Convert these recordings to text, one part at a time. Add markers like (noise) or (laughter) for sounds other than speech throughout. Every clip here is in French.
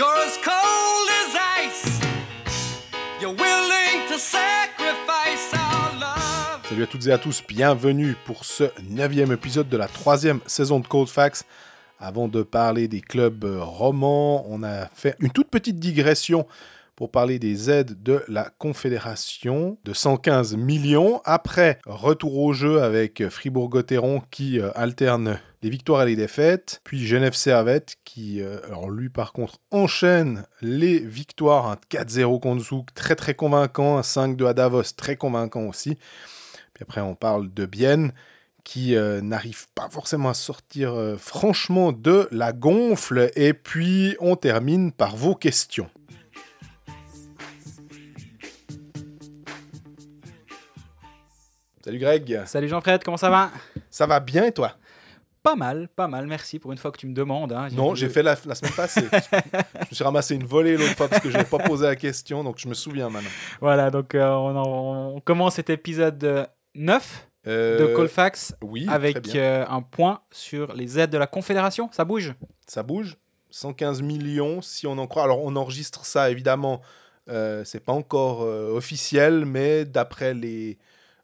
You're as cold as ice. You're willing to sacrifice our love. Salut à toutes et à tous, bienvenue pour ce neuvième épisode de la troisième saison de Cold Facts. Avant de parler des clubs euh, romans, on a fait une toute petite digression pour parler des aides de la Confédération de 115 millions. Après, retour au jeu avec Fribourg-Gotteron qui euh, alterne les victoires et les défaites. Puis Genève Servette qui, euh, alors lui par contre, enchaîne les victoires. Un 4-0 contre Zouk, très très convaincant. Un 5-2 à Davos, très convaincant aussi. Puis après, on parle de Bienne qui euh, n'arrive pas forcément à sortir euh, franchement de la gonfle. Et puis, on termine par vos questions. Salut Greg, Salut Jean-Fred, comment ça va? Ça va bien et toi? Pas mal, pas mal, merci pour une fois que tu me demandes. hein. Non, j'ai fait la, la semaine passée. (laughs) je me suis ramassé une volée l'autre fois parce que je n'avais pas posé la question, donc je me souviens maintenant. Voilà, donc euh, on, en- on commence cet épisode euh, 9 de Euh, Colfax Oui, avec euh, un point sur les aides de la Confédération. Ça bouge? Ça bouge. 115 millions, si on en croit. Alors, on enregistre ça, évidemment. Euh, c'est pas encore euh, officiel, mais d'après les.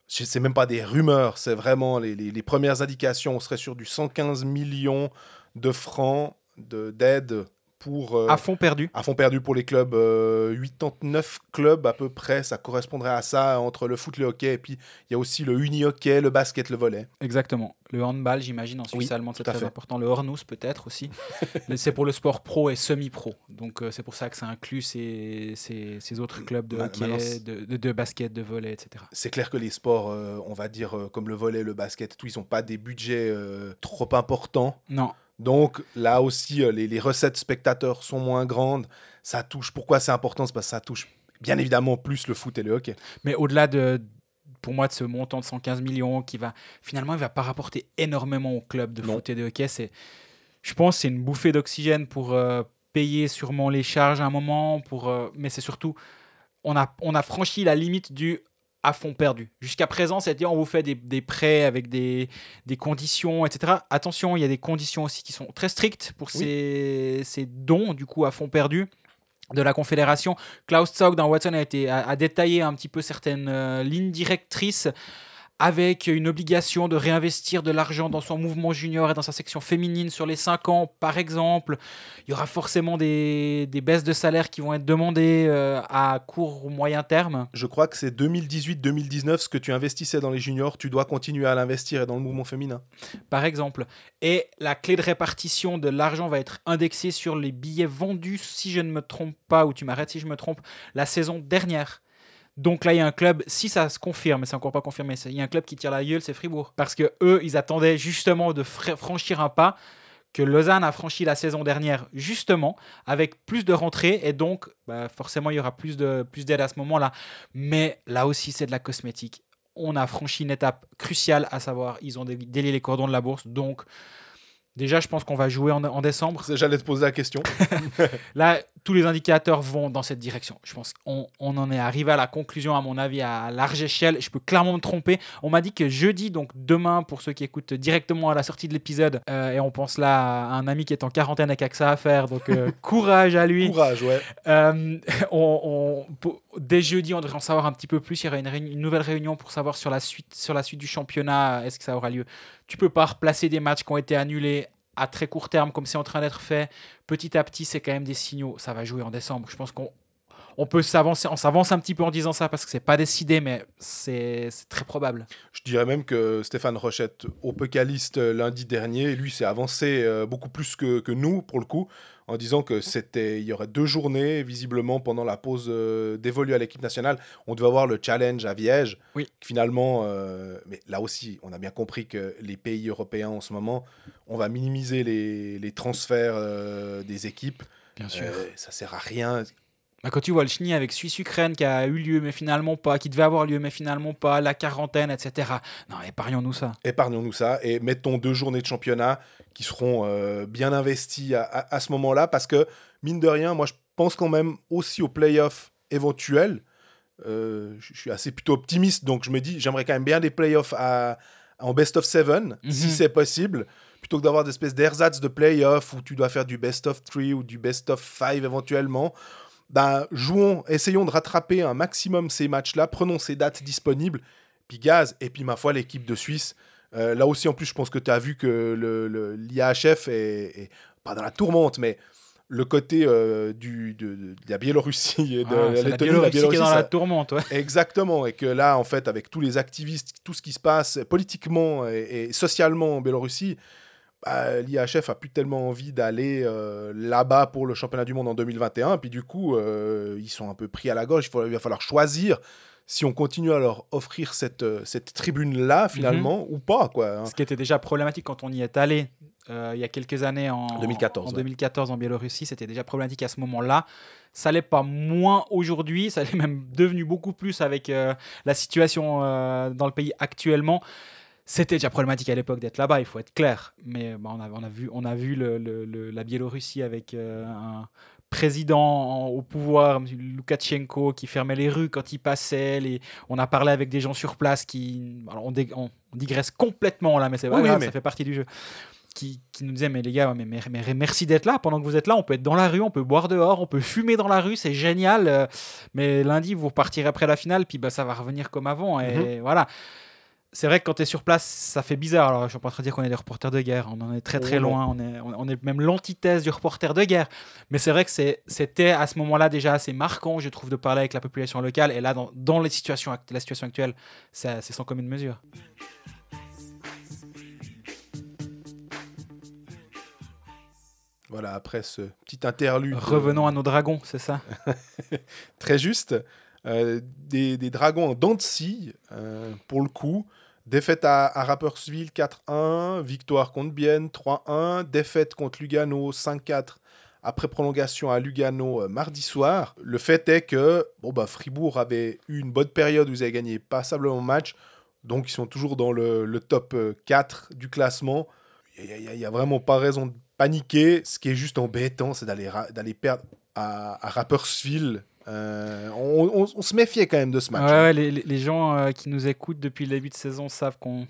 Sais même pas des rumeurs, c'est vraiment les, les- premières indications. On serait sur du 115 millions de francs de- d'aide pour. euh, à fond perdu. à fond perdu pour les clubs. euh, 89 clubs à peu près, ça correspondrait à ça entre le foot, le hockey, et puis il y a aussi le uni-hockey, le basket, le volley. Exactement. Le handball, j'imagine, en Suisse Oui, allemande, c'est très fait. important. Le Hornus, peut-être aussi. (laughs) Mais c'est pour le sport pro et semi-pro. Donc, euh, c'est pour ça que ça inclut ces, ces, ces autres clubs de hockey, de, de- de basket, de volley, etc. C'est clair que les sports, euh, on va dire, comme le volley, le basket, tout, ils n'ont pas des budgets trop importants. Non, Donc là aussi, euh, les, les recettes spectateurs sont moins grandes. Ça touche. Pourquoi c'est important? C'est parce que ça touche bien évidemment plus le foot et le hockey. Mais au-delà de, pour moi, de ce montant de 115 millions qui va, finalement, il va pas rapporter énormément au club de Non. foot et de hockey. C'est, je pense, que c'est une bouffée d'oxygène pour euh, payer sûrement les charges à un moment. Pour, euh, mais c'est surtout, on a, on a franchi la limite du à fond perdu. Jusqu'à présent, c'était on vous fait des, des prêts avec des, des conditions, etc. Attention, il y a des conditions aussi qui sont très strictes pour Oui. ces, ces dons, du coup, à fond perdu de la Confédération. Klaus Zog dans Watson a, été, a, a détaillé un petit peu certaines euh, lignes directrices avec une obligation de réinvestir de l'argent dans son mouvement junior et dans sa section féminine sur les 5 ans, par exemple. Il y aura forcément des, des baisses de salaire qui vont être demandées euh, à court ou moyen terme. Je crois que c'est 2018-2019, ce que tu investissais dans les juniors, tu dois continuer à l'investir et dans le mouvement féminin. par exemple. Et la clé de répartition de l'argent va être indexée sur les billets vendus, si je ne me trompe pas, ou tu m'arrêtes si je me trompe, la saison dernière. Donc là, il y a un club, si ça se confirme, c'est encore pas confirmé, il y a un club qui tire la gueule, c'est Fribourg. Parce que eux, ils attendaient justement de fra- franchir un pas que Lausanne a franchi la saison dernière, justement, avec plus de rentrées, et donc bah, forcément, il y aura plus de plus d'aide à ce moment-là. Mais là aussi, c'est de la cosmétique. On a franchi une étape cruciale, à savoir, ils ont dé- délié les cordons de la bourse, donc déjà, je pense qu'on va jouer en, en décembre. J'allais te poser la question. (laughs) Là, tous les indicateurs vont dans cette direction. Je pense qu'on on en est arrivé à la conclusion, à mon avis, à large échelle. Je peux clairement me tromper. On m'a dit que jeudi, donc demain, pour ceux qui écoutent directement à la sortie de l'épisode, euh, et on pense là à un ami qui est en quarantaine et qui a que ça à faire, donc euh, (laughs) courage à lui. Courage, ouais. Euh, (laughs) on- on- dès jeudi, on devrait en savoir un petit peu plus. Il y aura une, nouvelle réunion pour savoir sur la suite, sur la suite du championnat. Est-ce que ça aura lieu Tu peux pas replacer des matchs qui ont été annulés à très court terme, comme c'est en train d'être fait. Petit à petit, c'est quand même des signaux. Ça va jouer en décembre. Je pense qu'on on peut s'avancer. On s'avance un petit peu en disant ça parce que c'est pas décidé, mais c'est très probable. Je dirais même que Stéphane Rochette, au Pécaliste euh, lundi dernier, lui s'est avancé euh, beaucoup plus que, que nous, pour le coup, en disant que c'était, il y aurait deux journées, visiblement, pendant la pause euh, dévolue à l'équipe nationale. On devait avoir le challenge à Viège. Oui. Finalement, euh, mais là aussi, on a bien compris que les pays européens, en ce moment, on va minimiser les, les transferts des équipes. Bien Euh, ça sert à rien. Bah, quand tu vois le chenille avec Suisse-Ukraine qui a eu lieu mais finalement pas, qui devait avoir lieu mais finalement pas, la quarantaine, etc. Non, épargnons-nous ça. épargnons-nous ça et mettons deux journées de championnat qui seront euh, bien investies à, à- à ce moment-là parce que, mine de rien, moi je pense quand même aussi aux playoffs éventuels. Euh, je suis assez plutôt optimiste donc je me dis j'aimerais quand même bien des playoffs à, en best of seven si Mhm. c'est possible. plutôt que d'avoir des espèces d'ersatz de playoff où tu dois faire du best of 3 ou du best of 5 éventuellement, ben, jouons, essayons de rattraper un maximum ces matchs-là, prenons ces dates disponibles, puis gaz, et puis ma foi, l'équipe de Suisse. euh, là aussi, en plus, je pense que tu as vu que le, le- l'IAHF est, est pas dans la tourmente, mais le côté euh, du, de, la Biélorussie et de Ah, la c'est la Biélorussie qui est dans Biélorussie, la tourmente. ouais. Exactement, et que là, en fait, avec tous les activistes, tout ce qui se passe politiquement et, et socialement en Biélorussie, bah, l'IHF a plus tellement envie d'aller euh, là-bas pour le championnat du monde en 2021. Puis du coup, euh, ils sont un peu pris à la gorge. Il, faut- il va falloir choisir si on continue à leur offrir cette, euh, cette tribune-là, finalement, ou pas. Quoi, hein. Ce qui était déjà problématique quand on y est allé euh, il y a quelques années en 2014, en, ouais. 2014 en Biélorussie, c'était déjà problématique à ce moment-là. Ça l'est pas moins aujourd'hui, ça l'est même devenu beaucoup plus avec la situation dans le pays actuellement. C'était déjà problématique à l'époque d'être là-bas, il faut être clair. Mais bah, on, a, on a vu, on a vu le- le- le- la Biélorussie avec euh, un président en- au pouvoir. Loukachenko, qui fermait les rues quand il passait. Les... On a parlé avec des gens sur place qui... Alors on, dé- on- on digresse complètement là, mais c'est pas Oui, grave, mais- ça fait partie du jeu. Qui, qui nous disaient, mais les gars, mais, mais- mais merci d'être là. Pendant que vous êtes là, on peut être dans la rue, on peut boire dehors, on peut fumer dans la rue, c'est génial. euh, Mais lundi, vous repartirez après la finale, puis bah, ça va revenir comme avant. Et voilà. C'est vrai que quand tu es sur place, ça fait bizarre. Alors, je suis pas en train de dire qu'on est des reporters de guerre. On en est très très loin. On est, on est même l'antithèse du reporter de guerre. Mais c'est vrai que c'était à ce moment-là déjà assez marquant, je trouve, de parler avec la population locale. Et là, dans, dans les situations, la situation actuelle, c'est c'est sans commune mesure. Voilà, après ce petit interlude. Revenons à nos dragons, c'est ça? (laughs) Très juste. Euh, des, dragons en dents de scie, euh, pour le coup. Défaite à, à Rapperswil 4-1, victoire contre Bienne 3-1, défaite contre Lugano 5-4 après prolongation à Lugano euh, mardi soir. Le fait est que bon, bah, Fribourg avait eu une bonne période où ils avaient gagné passablement de matchs, donc ils sont toujours dans le, top euh, 4 du classement. Il n'y a, vraiment pas raison de paniquer. Ce qui est juste embêtant, c'est d'aller perdre à, à Rapperswil. Euh, on, on- on se méfiait quand même de ce match. Ouais, ouais, les, gens euh, qui nous écoutent depuis le début de saison savent qu'on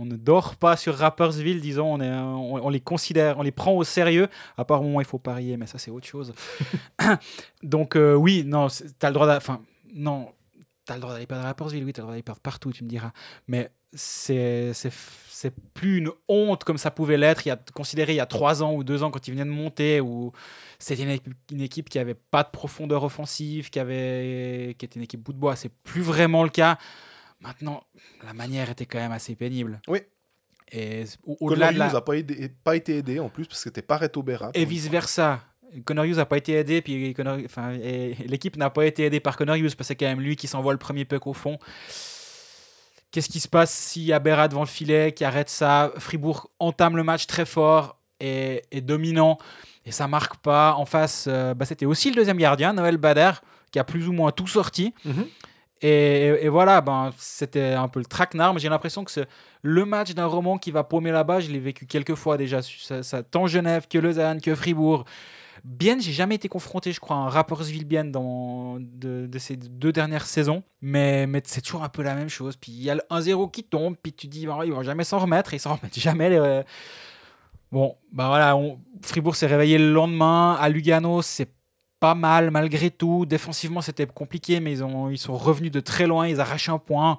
on ne dort pas sur Rappersville, disons, on, est, on, on les considère, on les prend au sérieux, à part au moment où il faut parier, mais ça c'est autre chose. (laughs) Donc euh, oui, non, c'est- t'as le droit d'a- enfin non, t'as le droit d'aller perdre à Rappersville, oui, t'as le droit d'aller perdre partout, tu me diras, mais c'est c'est plus une honte comme ça pouvait l'être il y a considéré il y a trois ans ou deux ans quand ils venaient de monter où c'était une équipe, une équipe qui avait pas de profondeur offensive qui avait qui était une équipe bout de bois c'est plus vraiment le cas maintenant la manière était quand même assez pénible Oui. et au- au-delà de Hughes la n'a pas, aidé- pas été aidé en plus parce que c'était pas Reto Berra. et vice versa Connor Hughes n'a pas été aidé, puis Connor- enfin, et l'équipe n'a pas été aidée par Connor Hughes, parce que c'est quand même lui qui s'envoie le premier puck au fond. Qu'est-ce qui se passe s'il y a Berra devant le filet qui arrête ça Fribourg entame le match très fort et, et dominant, et ça marque pas. En face, euh, bah, c'était aussi le deuxième gardien, Noël Bader, qui a plus ou moins tout sorti. Mhm. Et, et- et voilà, ben, c'était un peu le traquenard, mais j'ai l'impression que c'est le match d'un roman qui va paumer là-bas. Je l'ai vécu quelques fois déjà, ça, ça- tant Genève que Lausanne, que Fribourg. Bienne, j'ai jamais été confronté, je crois, à un Rapperswil-Bienne dans de, ces deux dernières saisons, mais, c'est toujours un peu la même chose. Puis il y a le 1-0 qui tombe, puis tu dis, bah, ils vont jamais s'en remettre, et ils s'en remettent jamais. Bon, bah voilà, Fribourg s'est réveillé le lendemain. À Lugano, c'est pas mal malgré tout. Défensivement, c'était compliqué, mais ils, ont, ils sont revenus de très loin. Ils arrachent un point.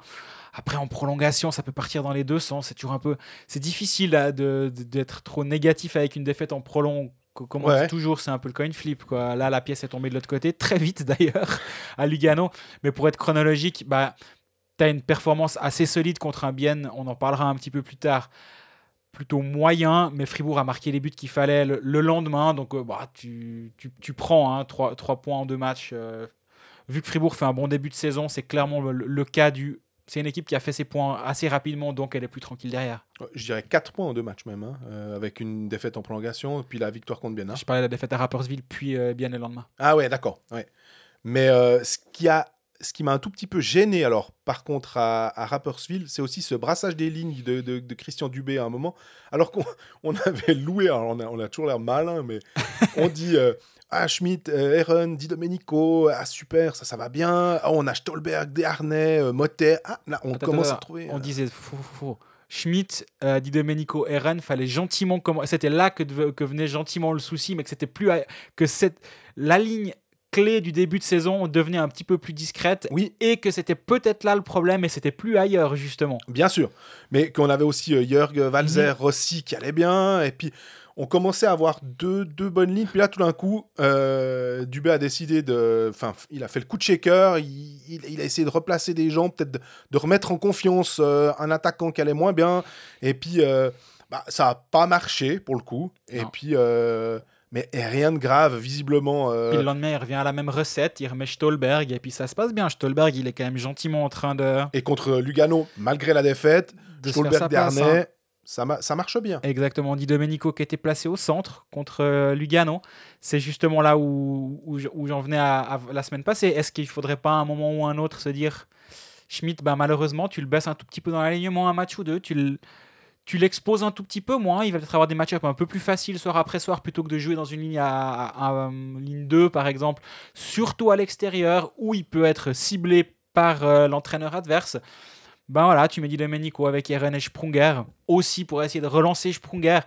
Après, en prolongation, ça peut partir dans les deux sens. C'est toujours un peu. C'est difficile d'être trop négatif avec une défaite en prolong. Co- Comme on Ouais. dit toujours, c'est un peu le coin flip. Quoi. Là, la pièce est tombée de l'autre côté, très vite (laughs) d'ailleurs, à Lugano. Mais pour être chronologique, bah, tu as une performance assez solide contre un Bienne. On en parlera un petit peu plus tard plutôt moyen, mais Fribourg a marqué les buts qu'il fallait le, le lendemain. Donc, euh, bah, tu, tu, tu prends 3, points en deux matchs. euh. vu que Fribourg fait un bon début de saison, c'est clairement le, le cas du. C'est une équipe qui a fait ses points assez rapidement, donc elle est plus tranquille derrière. Je dirais 4 points en deux matchs même, hein, euh, avec une défaite en prolongation, puis la victoire contre Bienne. Je parlais de la défaite à Rappersville, puis euh, le lendemain. Ah ouais, d'accord. Ouais. Mais euh, ce qui a, ce qui m'a un tout petit peu gêné, alors, par contre, à, à Rapperswil, c'est aussi ce brassage des lignes de, de- de Christian Dubé à un moment, alors qu'on (laughs) on avait loué, alors on a, on a toujours l'air malin, mais on dit euh, Ah, Schmidt, euh, Eren, Di Domenico, ah super, ça, ça va bien. Ah, on a Stolberg, Desharnais, euh, Motet. Ah, là, on Attends, commence attends, à trouver. On euh, disait faux, faux, faux. Schmidt, euh, Di Domenico, Eren, fallait gentiment comment c'était là que, venait gentiment le souci, mais que c'était plus à- que cette la ligne clé du début de saison devenait un petit peu plus discrète Oui, et que c'était peut-être là le problème et c'était plus ailleurs justement. Bien sûr, mais qu'on avait aussi euh, Jörg Walzer, Rossi qui allait bien, et puis on commençait à avoir deux, deux bonnes lignes, puis là tout d'un coup, euh, Dubé a décidé de... Enfin, il a fait le coup de shaker, il, il- il a essayé de replacer des gens, peut-être de, de remettre en confiance euh, un attaquant qui allait moins bien, et puis euh, bah, ça n'a pas marché pour le coup, et puis... mais rien de grave, visiblement. euh, Puis le lendemain, il revient à la même recette, il remet Stolberg et puis ça se passe bien. Stolberg, il est quand même gentiment en train de, et contre Lugano, malgré la défaite, de Stolberg hein. Ça, ma- ça marche bien. Exactement, Di Domenico qui était placé au centre contre euh, Lugano. C'est justement là où, où, je- où j'en venais à, à la semaine passée. Est-ce qu'il faudrait pas à un moment ou un autre se dire Schmidt, bah, malheureusement, tu le baisses un tout petit peu dans l'alignement un match ou deux, tu le- tu l'exposes un tout petit peu moins, il va peut-être avoir des match un peu plus faciles soir après soir plutôt que de jouer dans une ligne à, à- à, euh, ligne 2 par exemple, surtout à l'extérieur où il peut être ciblé par euh, l'entraîneur adverse. Ben voilà, tu me dis Domenico avec Eren et Sprunger aussi pour essayer de relancer Sprunger.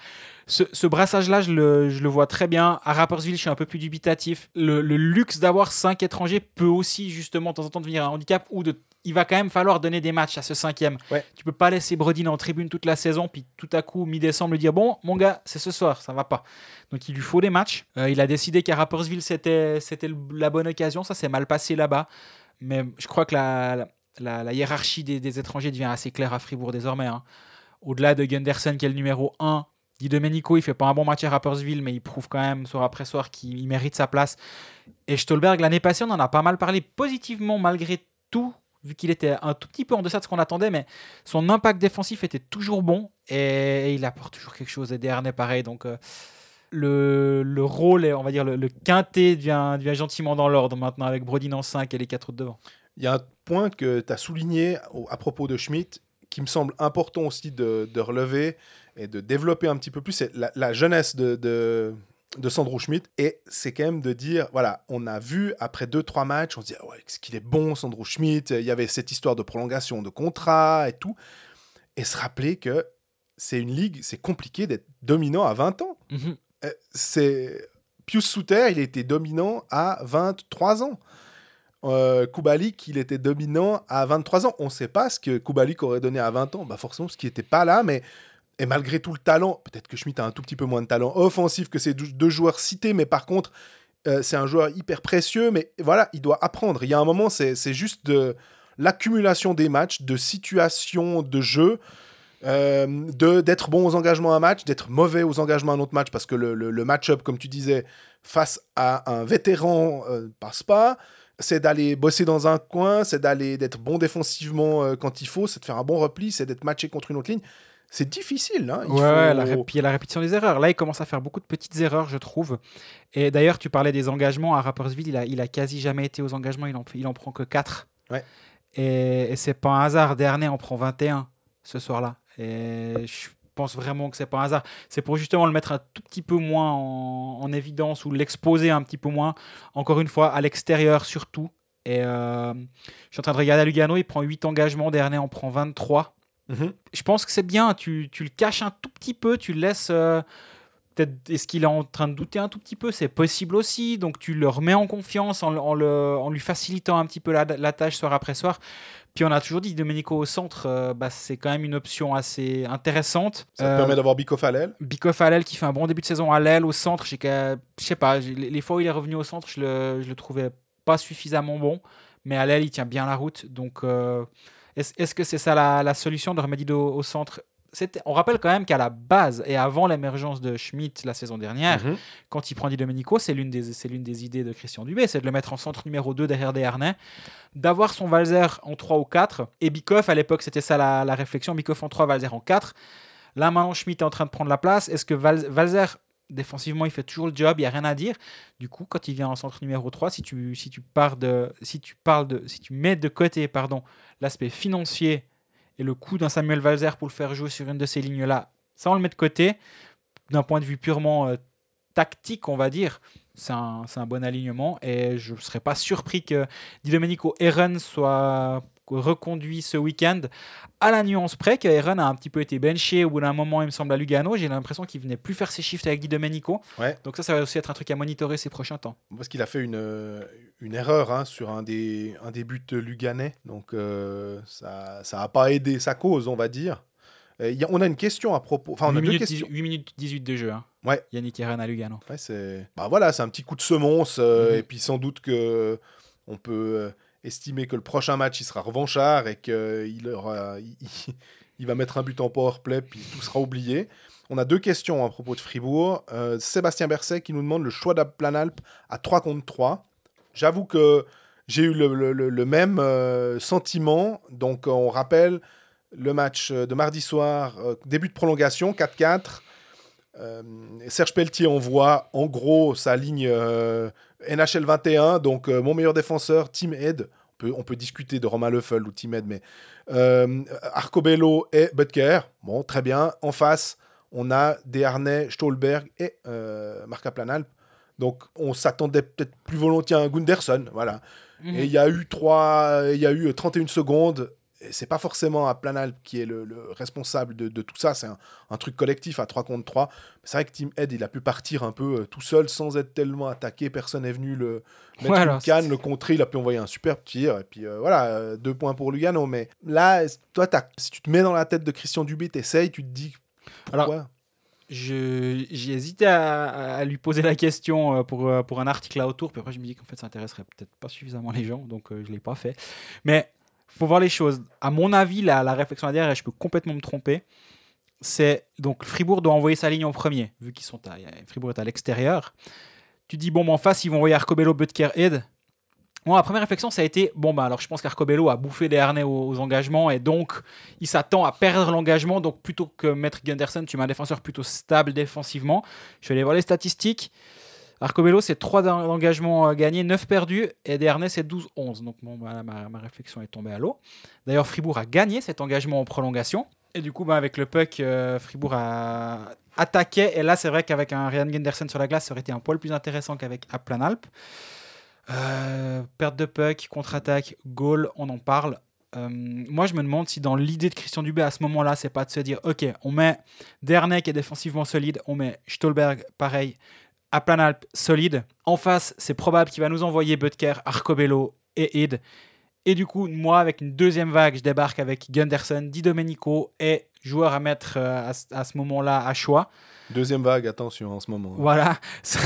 Ce, ce brassage-là, je le, je le vois très bien. À Rapperswil, je suis un peu plus dubitatif. Le, le luxe d'avoir 5 étrangers peut aussi, justement, de temps en temps devenir un handicap ou de, il va quand même falloir donner des matchs à ce cinquième. Ouais. Tu peux pas laisser Brodin en tribune toute la saison, puis tout à coup, mi-décembre, lui dire Bon, mon gars, c'est ce soir, ça va pas. Donc il lui faut des matchs. Euh, il a décidé qu'à Rapperswil, c'était la bonne occasion. Ça s'est mal passé là-bas. Mais je crois que la, la, la- hiérarchie des, étrangers devient assez claire à Fribourg désormais. hein. Au-delà de Gunderson, qui est le numéro 1, Di Domenico, il fait pas un bon match à Rapperswil, mais il prouve quand même, soir après soir, qu'il il mérite sa place. Et Stolberg, l'année passée, on en a pas mal parlé positivement malgré tout, vu qu'il était un tout petit peu en deçà de ce qu'on attendait, mais son impact défensif était toujours bon et, il apporte toujours quelque chose. Et Dernay, pareil. Donc, euh, le, le rôle, on va dire, le, le quintet devient, devient gentiment dans l'ordre maintenant avec Brodin en 5 et les 4 autres devant. Il y a un point que tu as souligné à propos de Schmidt qui me semble important aussi de, de relever et de développer un petit peu plus, c'est la, la jeunesse de, de, de Sandro Schmidt. Et c'est quand même de dire, voilà, on a vu après deux, trois matchs, on se dit, ah ouais, est-ce qu'il est bon, Sandro Schmidt Il y avait cette histoire de prolongation de contrat et tout. Et se rappeler que c'est une ligue, c'est compliqué d'être dominant à 20 ans. Mhm. Euh, c'est Pius Souter, il était dominant à 23 ans. Euh, Kubalik, il était dominant à 23 ans. On ne sait pas ce que Kubalik aurait donné à 20 ans. Bah forcément, parce qu'il n'était pas là, mais et malgré tout le talent, peut-être que Schmidt a un tout petit peu moins de talent offensif que ces deux joueurs cités, mais par contre, euh, c'est un joueur hyper précieux. Mais voilà, il doit apprendre. Il y a un moment, c'est juste de l'accumulation des matchs, de situations de jeu. euh, d'être bon aux engagements à un match, d'être mauvais aux engagements à un autre match, parce que le match-up, comme tu disais, face à un vétéran euh, passe pas. C'est d'aller bosser dans un coin, c'est d'aller d'être bon défensivement euh, quand il faut, c'est de faire un bon repli, c'est d'être matché contre une autre ligne. C'est difficile. Hein. Il Ouais, faut- la, ré- puis il y a la répétition des erreurs. Là, il commence à faire beaucoup de petites erreurs, je trouve. Et d'ailleurs, tu parlais des engagements. À Rapperswil, il a, il a quasi jamais été aux engagements. Il en, il en prend que 4. Ouais. Et, et c'est pas un hasard. Dernier en prend 21 ce soir-là. Et je pense vraiment que c'est pas un hasard. C'est pour justement le mettre un tout petit peu moins en, en évidence ou l'exposer un petit peu moins. Encore une fois, à l'extérieur surtout. Et euh, je suis en train de regarder à Lugano. Il prend 8 engagements. Dernier en prend 23 Mhm. je pense que c'est bien. Tu, tu le caches un tout petit peu, tu le laisses. euh, Peut-être est-ce qu'il est en train de douter un tout petit peu? C'est possible aussi. Donc tu le remets en confiance en le- en lui facilitant un petit peu la, la tâche soir après soir. Puis on a toujours dit Domenico au centre, euh, bah, c'est quand même une option assez intéressante. Ça te Euh, permet d'avoir Bikoff à l'aile. Bikoff à l'aile qui fait un bon début de saison à l'aile, au centre. Je sais pas, les fois où il est revenu au centre, je le, je le trouvais pas suffisamment bon. Mais à l'aile, il tient bien la route. Donc euh, est-ce que c'est ça la, la solution de remettre Dido au, centre On rappelle quand même qu'à la base et avant l'émergence de Schmidt la saison dernière, Mhm. quand il prend Di Domenico, c'est l'une des, l'une des idées de Christian Dubé, c'est de le mettre en centre numéro 2 derrière Desharnais, d'avoir son Valzer en 3 ou 4, et Bikoff, à l'époque, c'était ça la, la réflexion, Bikoff en 3, Valzer en 4. Là, maintenant, Schmidt est en train de prendre la place. Est-ce que Val- Valzer, défensivement, il fait toujours le job, il n'y a rien à dire? Du coup, quand il vient en centre numéro 3, si tu, si tu, pars de, si tu, parles de, si tu mets de côté pardon, l'aspect financier et le coût d'un Samuel Valzer pour le faire jouer sur une de ces lignes-là, ça, on le met de côté. D'un point de vue purement euh, tactique, on va dire, c'est un, bon alignement et je ne serais pas surpris que Di Domenico Eren soit reconduit ce week-end. À la nuance près que Eren a un petit peu été benché au bout d'un moment, il me semble, à Lugano. J'ai l'impression qu'il venait plus faire ses shifts avec Guy Domenico. Ouais. Donc ça, ça va aussi être un truc à monitorer ces prochains temps. Parce qu'il a fait une, une erreur hein, sur un des, un des buts luganais. Donc euh, ça ça n'a pas aidé sa cause, on va dire. Euh, a- on a une question à propos. Enfin, on 8, a deux minutes, questions. 18 8 minutes 18 de jeu. hein. Ouais. Yannick Eren à Lugano. Ouais, c'est bah voilà, c'est un petit coup de semonce euh, Mhm. et puis sans doute que on peut euh, estimer que le prochain match il sera revanchard et qu'il aura il, va mettre un but en power play puis tout sera oublié. On a deux questions à propos de Fribourg. Euh, Sébastien Berset qui nous demande le choix d'Aplanalp à 3 contre 3. J'avoue que j'ai eu le, le- même euh, sentiment. Donc on rappelle le match de mardi soir, euh, début de prolongation, 4-4. Euh, Serge Pelletier envoie en gros sa ligne NHL 21, donc euh, mon meilleur défenseur, Team Ed. On peut, on peut discuter de Romain Leffel ou Team Ed, mais euh, Arcobello et Butker. Bon, très bien. En face, on a Desharnais, Stolberg et euh, Marc Aplanalp. Donc on s'attendait peut-être plus volontiers à un Gunderson. Voilà. Mhm. Et il y a eu il y a eu 31 secondes. C'est pas forcément à Planalp qui est le, le responsable de, de tout ça. C'est un, un truc collectif à 3 contre 3. C'est vrai que Team Ed, il a pu partir un peu euh, tout seul sans être tellement attaqué. Personne n'est venu le mettre Voilà, une canne, le contrer. Il a pu envoyer un super tir. Et puis euh, voilà, euh, deux points pour Lugano. Mais là, toi, t'as- si tu te mets dans la tête de Christian Dubé, t'essayes, tu te dis pourquoi? Je- J'ai hésité à, à lui poser la question pour, pour un article là autour, puis après je me dis qu'en fait ça intéresserait peut-être pas suffisamment les gens, donc je l'ai pas fait. Mais faut voir les choses. À mon avis, la, la réflexion derrière, et je peux complètement me tromper, c'est donc Fribourg doit envoyer sa ligne en premier, vu qu'ils sont à, Fribourg est à l'extérieur. Tu dis bon, en face ils vont envoyer Arcobello, Butker, Ed. Moi, la première réflexion, ça a été bon, bah alors je pense qu'Arcobello a bouffé des harnais aux, aux engagements et donc il s'attend à perdre l'engagement. Donc plutôt que mettre Gunderson, tu mets un défenseur plutôt stable défensivement. Je vais aller voir les statistiques. Arcobello, c'est 3 engagements euh, gagnés, 9 perdus et des harnais, c'est 12-11. Donc ma, réflexion est tombée à l'eau. D'ailleurs, Fribourg a gagné cet engagement en prolongation. Et du coup, bah, avec le puck, euh, Fribourg a attaqué. Et là, c'est vrai qu'avec un Ryan Gunderson sur la glace, ça aurait été un poil plus intéressant qu'avec Aplanalp. Euh, perte de puck, contre-attaque, goal, on en parle. Moi, je me demande si dans l'idée de Christian Dubé à ce moment-là, c'est pas de se dire ok, on met Dernay qui est défensivement solide, on met Stolberg pareil, Aplanalp solide. En face, c'est probable qu'il va nous envoyer Butker, Arcobello et Id. Et du coup, moi, avec une deuxième vague, je débarque avec Gunderson, Di Domenico et joueur à mettre euh, à, ce- à ce moment-là à choix. Deuxième vague, attention en ce moment. Voilà, (laughs) ça,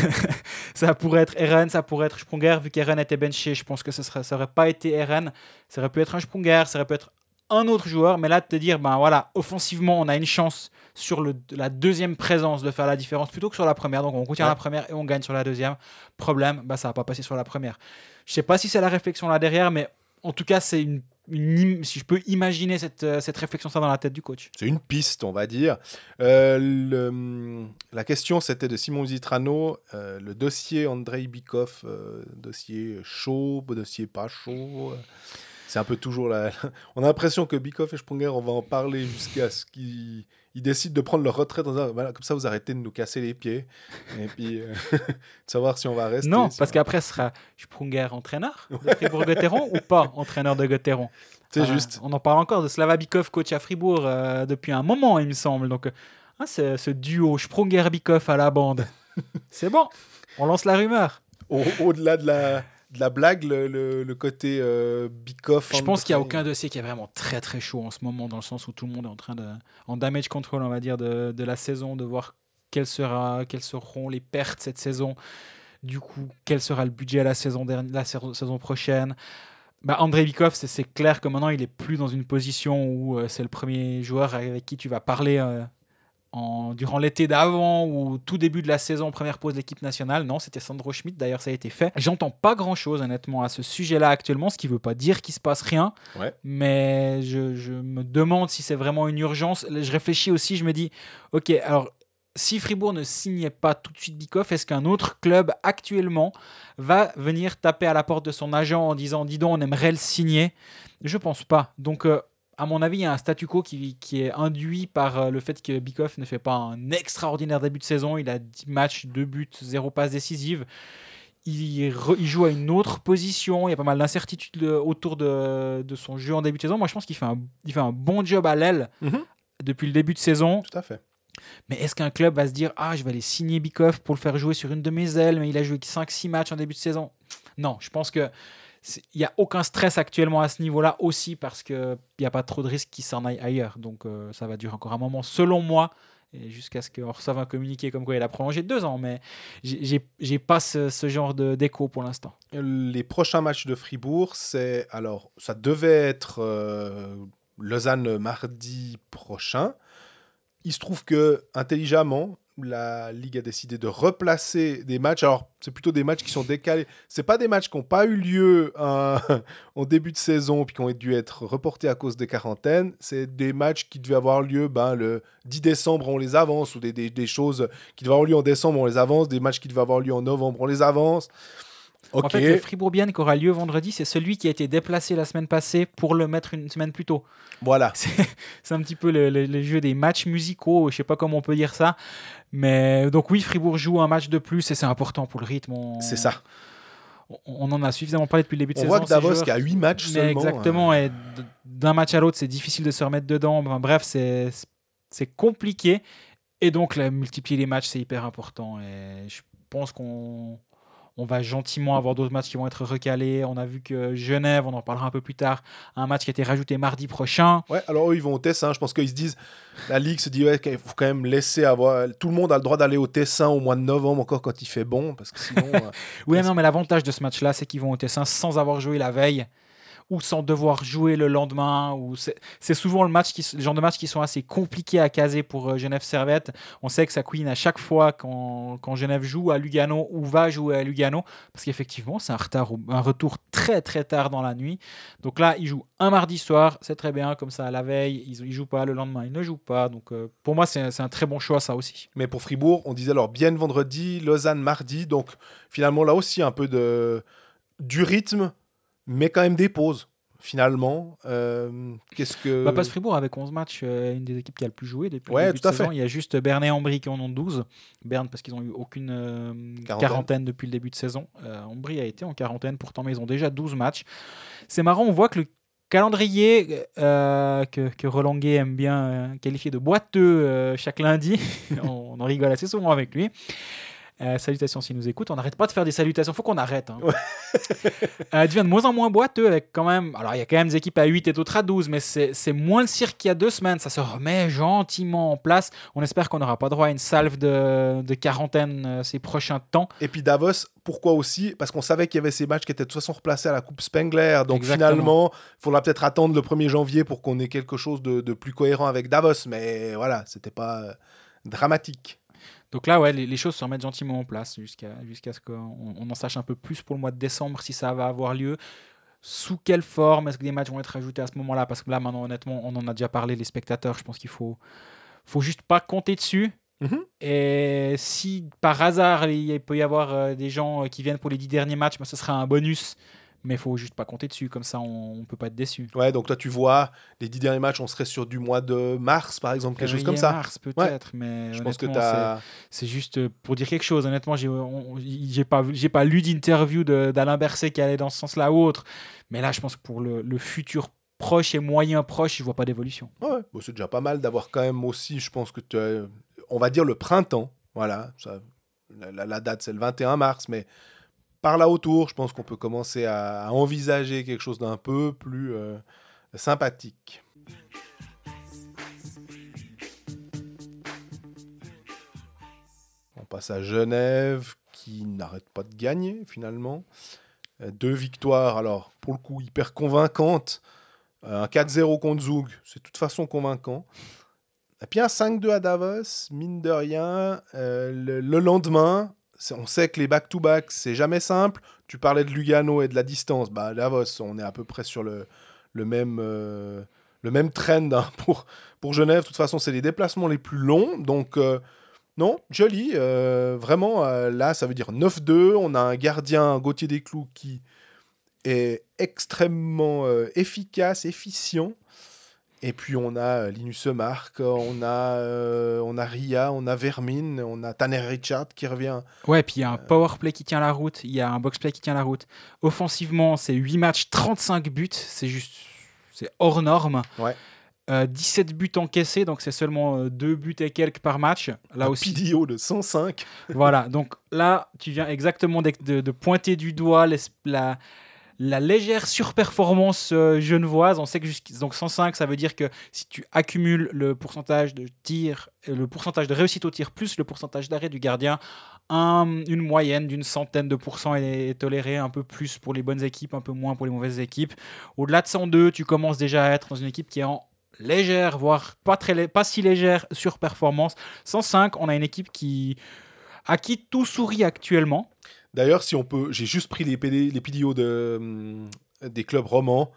ça pourrait être Eren, ça pourrait être Sprunger, vu qu'Eren était benché, je pense que ce serait, ça aurait pas été Eren, ça aurait pu être un Sprunger, ça aurait pu être un autre joueur, mais là, de te dire, ben voilà, offensivement, on a une chance sur le, la deuxième présence de faire la différence plutôt que sur la première, donc on contient Ouais. la première et on gagne sur la deuxième. Problème, bah ça va pas passer sur la première. Je sais pas si c'est la réflexion là derrière, mais en tout cas, c'est une, si je peux imaginer cette, euh, cette réflexion ça dans la tête du coach. C'est une piste, on va dire. Euh, le- la question, c'était de Simon Zitrano, euh, le dossier Andrei Bikov, euh, dossier chaud, dossier pas chaud. C'est un peu toujours la... (laughs) On a l'impression que Bikov et Sprunger, on va en parler jusqu'à ce qu'ils ils décident de prendre leur retraite. Dans un... voilà, comme ça, vous arrêtez de nous casser les pieds. Et puis, euh, (laughs) de savoir si on va rester. Non, si parce on- qu'après, ce sera Sprunger entraîneur de Fribourg-Gotteron ou pas entraîneur de Gotteron? C'est juste. On en parle encore de Slavabikov, coach à Fribourg euh, depuis un moment, il me semble. Donc, c'est- ce duo Sprunger-Bikov à la bande, (laughs) c'est bon. On lance la rumeur. Au- Au-delà de la, de la blague, le, le- le côté euh. Je pense qu'il n'y a aucun dossier qui est vraiment très très chaud en ce moment, dans le sens où tout le monde est en train de, en damage control, on va dire, de, de la saison, de voir quelles, sera, quelles seront les pertes cette saison. Du coup, quel sera le budget la saison, dernière, la saison prochaine? Bah, Andrei Bikov, c'est- c'est clair que maintenant, il est plus dans une position où euh, c'est le premier joueur avec qui tu vas parler euh, en, durant l'été d'avant ou tout début de la saison, première pause de l'équipe nationale. Non, c'était Sandro Schmidt, d'ailleurs, ça a été fait. J'entends pas grand-chose, honnêtement, à ce sujet-là actuellement, ce qui veut pas dire qu'il se passe rien. Ouais. Mais je, je me demande si c'est vraiment une urgence. Je réfléchis aussi, je me dis, ok, alors si Fribourg ne signait pas tout de suite Bikoff, est-ce qu'un autre club actuellement va venir taper à la porte de son agent en disant, dis donc, on aimerait le signer? Je pense pas. Donc, euh, à mon avis, il y a un statu quo qui, qui est induit par euh, le fait que Bikoff ne fait pas un extraordinaire début de saison. Il a 10 matchs, 2 buts, 0 passe décisive. il, re- il joue à une autre position. Il y a pas mal d'incertitudes euh, autour de, de son jeu en début de saison. Moi, je pense qu'il fait un, il fait un bon job à l'aile Mhm. depuis le début de saison. Tout à fait. Mais est-ce qu'un club va se dire Ah, je vais aller signer Bikoff pour le faire jouer sur une de mes ailes, mais il a joué que 5-6 matchs en début de saison? Non, je pense que il n'y a aucun stress actuellement à ce niveau-là aussi parce qu'il n'y a pas trop de risques qu'il s'en aille ailleurs. Donc euh, ça va durer encore un moment, selon moi, jusqu'à ce qu'on reçoive un communiqué comme quoi il a prolongé deux ans. Mais j'ai- pas ce, ce genre d'écho pour l'instant. Les prochains matchs de Fribourg, c'est alors ça devait être euh, Lausanne mardi prochain. Il se trouve que intelligemment, la ligue a décidé de replacer des matchs. Alors c'est plutôt des matchs qui sont décalés. C'est pas des matchs qui n'ont pas eu lieu euh, (laughs) en début de saison puis qui ont dû être reportés à cause des quarantaines. C'est des matchs qui devaient avoir lieu ben, le 10 décembre, on les avance ou des, des- des choses qui devaient avoir lieu en décembre, on les avance. Des matchs qui devaient avoir lieu en novembre, on les avance. En fait, le Fribourg-Bienne qui aura lieu vendredi, c'est celui qui a été déplacé la semaine passée pour le mettre une semaine plus tôt. Voilà. (laughs) C'est un petit peu le, le- le jeu des matchs musicaux, je sais pas comment on peut dire ça. Mais donc oui, Fribourg joue un match de plus et c'est important pour le rythme. On- C'est ça. On, on en a suffisamment parlé depuis le début de On saison. voit que Davos qui a 8 matchs Mais seulement. exactement, euh, et d'un match à l'autre, c'est difficile de se remettre dedans. Enfin, bref, c'est c'est compliqué. Et donc, là, multiplier les matchs, c'est hyper important. Et je pense qu'on on va gentiment avoir d'autres matchs qui vont être recalés. On a vu que Genève, on en parlera un peu plus tard, un match qui a été rajouté mardi prochain. Ouais, alors eux, ils vont au Tessin. Je pense qu'ils se disent, la Ligue se dit, ouais, qu'il faut quand même laisser avoir. Tout le monde a le droit d'aller au Tessin au mois de novembre, encore quand il fait bon, parce que sinon. (laughs) euh, Oui, non, mais l'avantage de ce match-là, c'est qu'ils vont au Tessin sans avoir joué la veille ou sans devoir jouer le lendemain. Ou c'est souvent le, match le genre de match qui sont assez compliqués à caser pour euh, Genève Servette. On sait que ça couine à chaque fois quand, quand Genève joue à Lugano ou va jouer à Lugano, parce qu'effectivement, c'est un, retard, un retour très très tard dans la nuit. Donc là, ils jouent un mardi soir, c'est très bien, comme ça, la veille, ils ne jouent pas, le lendemain, ils ne jouent pas. Donc euh, pour moi, c'est un très bon choix, ça aussi. Mais pour Fribourg, on disait alors Bienne vendredi, Lausanne mardi. Donc finalement, là aussi, un peu de du rythme, mais quand même des pauses. Finalement, Euh, qu'est-ce que. Bah, Passe Fribourg avec 11 matchs, euh, une des équipes qui a le plus joué depuis Ouais, le début tout à de saison. fait. Il y a juste Berne et Ambry qui en ont 12. Berne parce qu'ils ont eu aucune euh, Quarantaine. quarantaine. depuis le début de saison. Euh, Ambry a été en quarantaine, pourtant mais ils ont déjà 12 matchs. C'est marrant, on voit que le calendrier euh, que, que aime bien qualifier de boiteux euh, chaque lundi, (laughs) on, on en rigole assez souvent avec lui. Euh, salutations s'il nous écoute. On n'arrête pas de faire des salutations. Faut qu'on arrête. hein. (laughs) Euh, devient de moins en moins boiteux avec quand même. Alors, il y a quand même des équipes à 8 et d'autres à 12, mais c'est moins le cirque qu'il y a deux semaines. Ça se remet gentiment en place. On espère qu'on n'aura pas droit à une salve de, de quarantaine euh, ces prochains temps. Et puis Davos, pourquoi aussi? Parce qu'on savait qu'il y avait ces matchs qui étaient de toute façon replacés à la Coupe Spengler. Donc Exactement. finalement, il faudra peut-être attendre le 1er janvier pour qu'on ait quelque chose de, de plus cohérent avec Davos. Mais voilà, c'était pas dramatique. Donc là, ouais, les, les choses se remettent gentiment en place jusqu'à jusqu'à ce qu'on on en sache un peu plus pour le mois de décembre si ça va avoir lieu. Sous quelle forme Est-ce que des matchs vont être ajoutés à ce moment-là? Parce que là, maintenant, honnêtement, on en a déjà parlé, les spectateurs. Je pense qu'il faut, faut juste pas compter dessus. Mhm. Et si par hasard il peut y avoir euh, des gens euh, qui viennent pour les dix derniers matchs, ben, ce sera un bonus. Mais il faut juste pas compter dessus, comme ça on, on peut pas être déçu. Ouais, donc toi, tu vois, les dix derniers matchs, on serait sur du mois de mars, par exemple, quelque chose comme ça. Mars peut-être, mais Je pense que c'est- as. C'est juste pour dire quelque chose. Honnêtement, j'ai pas, pas lu d'interview d'Alain Berset qui allait dans ce sens-là ou autre. Mais là, je pense que pour le, le futur proche et moyen proche, je vois pas d'évolution. Ouais, bon, c'est déjà pas mal d'avoir quand même aussi, je pense que tu as, on va dire le printemps. Voilà, ça, la, la- la date c'est le 21 mars, mais par là autour, je pense qu'on peut commencer à, envisager quelque chose d'un peu plus euh, sympathique. On passe à Genève qui n'arrête pas de gagner finalement. Euh, Deux victoires, alors pour le coup hyper convaincantes. Euh, Un 4-0 contre Zug, c'est de toute façon convaincant. Et puis un 5-2 à Davos, mine de rien. le, le lendemain, on sait que les back-to-back, c'est jamais simple. Tu parlais de Lugano et de la distance. Bah, Davos, on est à peu près sur le, le même, euh, le même trend hein, (laughs) pour, pour Genève. De toute façon, c'est les déplacements les plus longs. Donc, euh, non, joli. euh, vraiment, là, ça veut dire 9-2. On a un gardien, Gauthier Desclous, qui est extrêmement efficace, efficient, Et puis on a euh, Linus Mark, on a, euh, on a Ria, on a Vermin, on a Tanner Richard qui revient. Ouais, puis il y a un power play qui tient la route, il y a un box play qui tient la route. Offensivement, c'est 8 matchs, 35 buts, c'est juste c'est hors norme. Ouais. Euh, 17 buts encaissés, donc c'est seulement 2 buts et quelques par match. Là un aussi, PDO de 105. voilà, donc là, tu viens exactement de, de- de pointer du doigt l'es- la, la légère surperformance euh, genevoise. On sait que jusqu'- donc 105, ça veut dire que si tu accumules le pourcentage de euh, le pourcentage de réussite au tir plus le pourcentage d'arrêt du gardien, un- une moyenne d'une centaine de pourcents est, est tolérée, un peu plus pour les bonnes équipes, un peu moins pour les mauvaises équipes. Au-delà de 102, tu commences déjà à être dans une équipe qui est en légère, voire pas, très, pas si légère surperformance. 105, on a une équipe qui à qui tout sourit actuellement. D'ailleurs, si on peut, j'ai juste pris les, PD, les PDO hum, des clubs romans.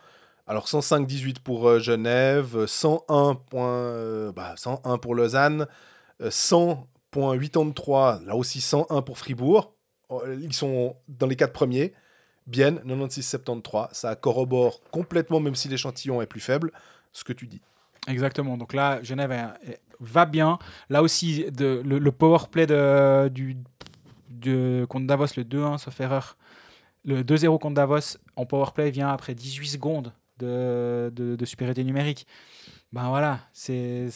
Alors 105-18 pour euh, Genève, 101, point, euh, bah, 101 pour Lausanne, euh, 100.83, là aussi 101 pour Fribourg. Oh, Ils sont dans les quatre premiers. Bien, 96-73. Ça corrobore complètement, même si l'échantillon est plus faible, ce que tu dis. Exactement. Donc là, Genève va bien. Là aussi, le, le power play de, du, de, contre Davos, le 2-1, sauf erreur. Le 2-0 contre Davos en power play vient après 18 secondes de, de, de supériorité numérique. Ben voilà, c'est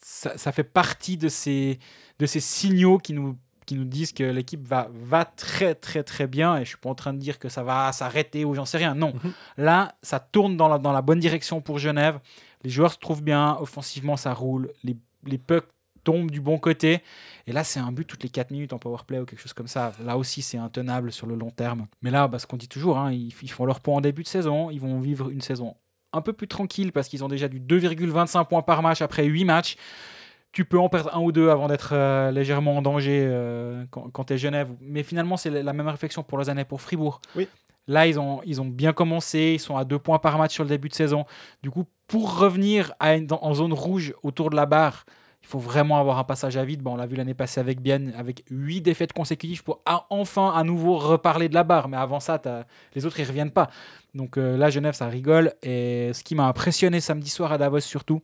ça, ça fait partie de ces, de ces signaux qui nous, qui nous disent que l'équipe va, va très très très bien. Et je suis pas en train de dire que ça va s'arrêter ou j'en sais rien. Non, Mhm. là, ça tourne dans la, dans la bonne direction pour Genève. Les joueurs se trouvent bien, offensivement ça roule, les, les pucks tombent du bon côté. Et là, c'est un but toutes les 4 minutes en powerplay ou quelque chose comme ça. Là aussi, c'est intenable sur le long terme. Mais là, bah, ce qu'on dit toujours, hein, ils, ils font leur point en début de saison. Ils vont vivre une saison un peu plus tranquille parce qu'ils ont déjà du 2,25 points par match après 8 matchs. Tu peux en perdre un ou deux avant d'être euh, légèrement en danger euh, quand, quand tu es Genève. Mais finalement, c'est la même réflexion pour Lausanne et pour Fribourg. Oui. Là, ils ont, ils ont bien commencé. Ils sont à deux points par match sur le début de saison. Du coup, pour revenir à une- dans- en zone rouge autour de la barre, il faut vraiment avoir un passage à vide. Bon, on l'a vu l'année passée avec Bien, avec huit défaites consécutives pour à- enfin à nouveau reparler de la barre. Mais avant ça, les autres, ils reviennent pas. Donc euh, là, Genève, ça rigole. Et ce qui m'a impressionné samedi soir à Davos, surtout,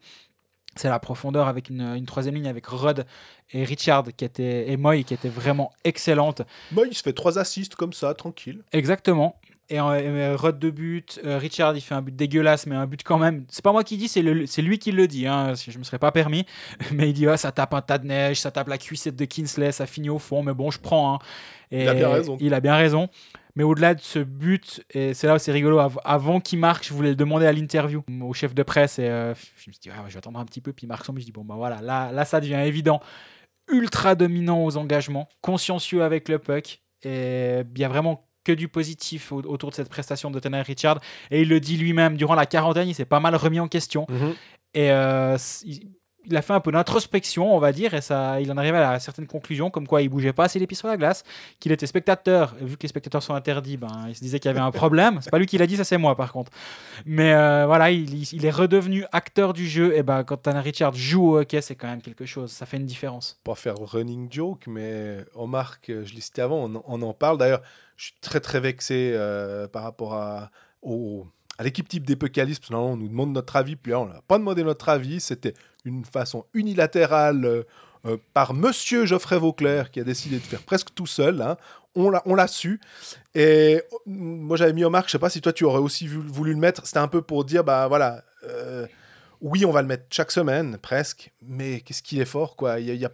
c'est la profondeur avec une, une troisième ligne avec Rod et Richard qui était, et Moy qui était vraiment excellente. Moi, il se fait trois assists comme ça, tranquille. Exactement. Et, en- et Rod de but, euh, Richard il fait un but dégueulasse, mais un but quand même. C'est pas moi qui dis, c'est lui qui le dit. Hein, si je me serais pas permis. (laughs) Mais il dit ah, ça tape un tas de neige, ça tape la cuissette de Kinsley, ça finit au fond, mais bon, je prends. hein. Et Il a bien raison. Il a bien raison. Mais au-delà de ce but, et c'est là où c'est rigolo, av- avant qu'il marque, je voulais le demander à l'interview au chef de presse. Et euh, je me suis dit, ah, je vais attendre un petit peu. Puis il marque son but. Je dis, bon, bah voilà, là, là ça devient évident. Ultra dominant aux engagements, consciencieux avec le puck. Et il y a vraiment que du positif au- autour de cette prestation de Tanner Richard. Et il le dit lui-même, durant la quarantaine, il s'est pas mal remis en question. Et euh, il, a fait un peu d'introspection, on va dire, et ça, il en arrivait à certaines conclusions, comme quoi il bougeait pas assez les pieds sur la glace, qu'il était spectateur. Et vu que les spectateurs sont interdits, ben, il se disait qu'il y avait un problème. C'est pas lui qui l'a dit, ça c'est moi par contre. Mais euh, voilà, il, est redevenu acteur du jeu. Et ben, quand Tanner Richard joue au hockey, c'est quand même quelque chose. Ça fait une différence. pas faire running joke, mais Omar, que je l'ai cité avant, on, on en parle. D'ailleurs, je suis très très vexé euh, par rapport à, au- à l'équipe type d'Epocalipse. parce que normalement, on nous demande notre avis, puis on n'a pas demandé notre avis. C'était une façon unilatérale euh, euh, par Monsieur Geoffrey Vauclair qui a décidé de faire presque tout seul. hein. On l'a, su. Et euh, moi, j'avais mis Omar, je sais pas si toi, tu aurais aussi voulu le mettre. C'était un peu pour dire, bah voilà. oui, on va le mettre chaque semaine, presque, mais qu'est-ce qu'il est fort, quoi. Il y a-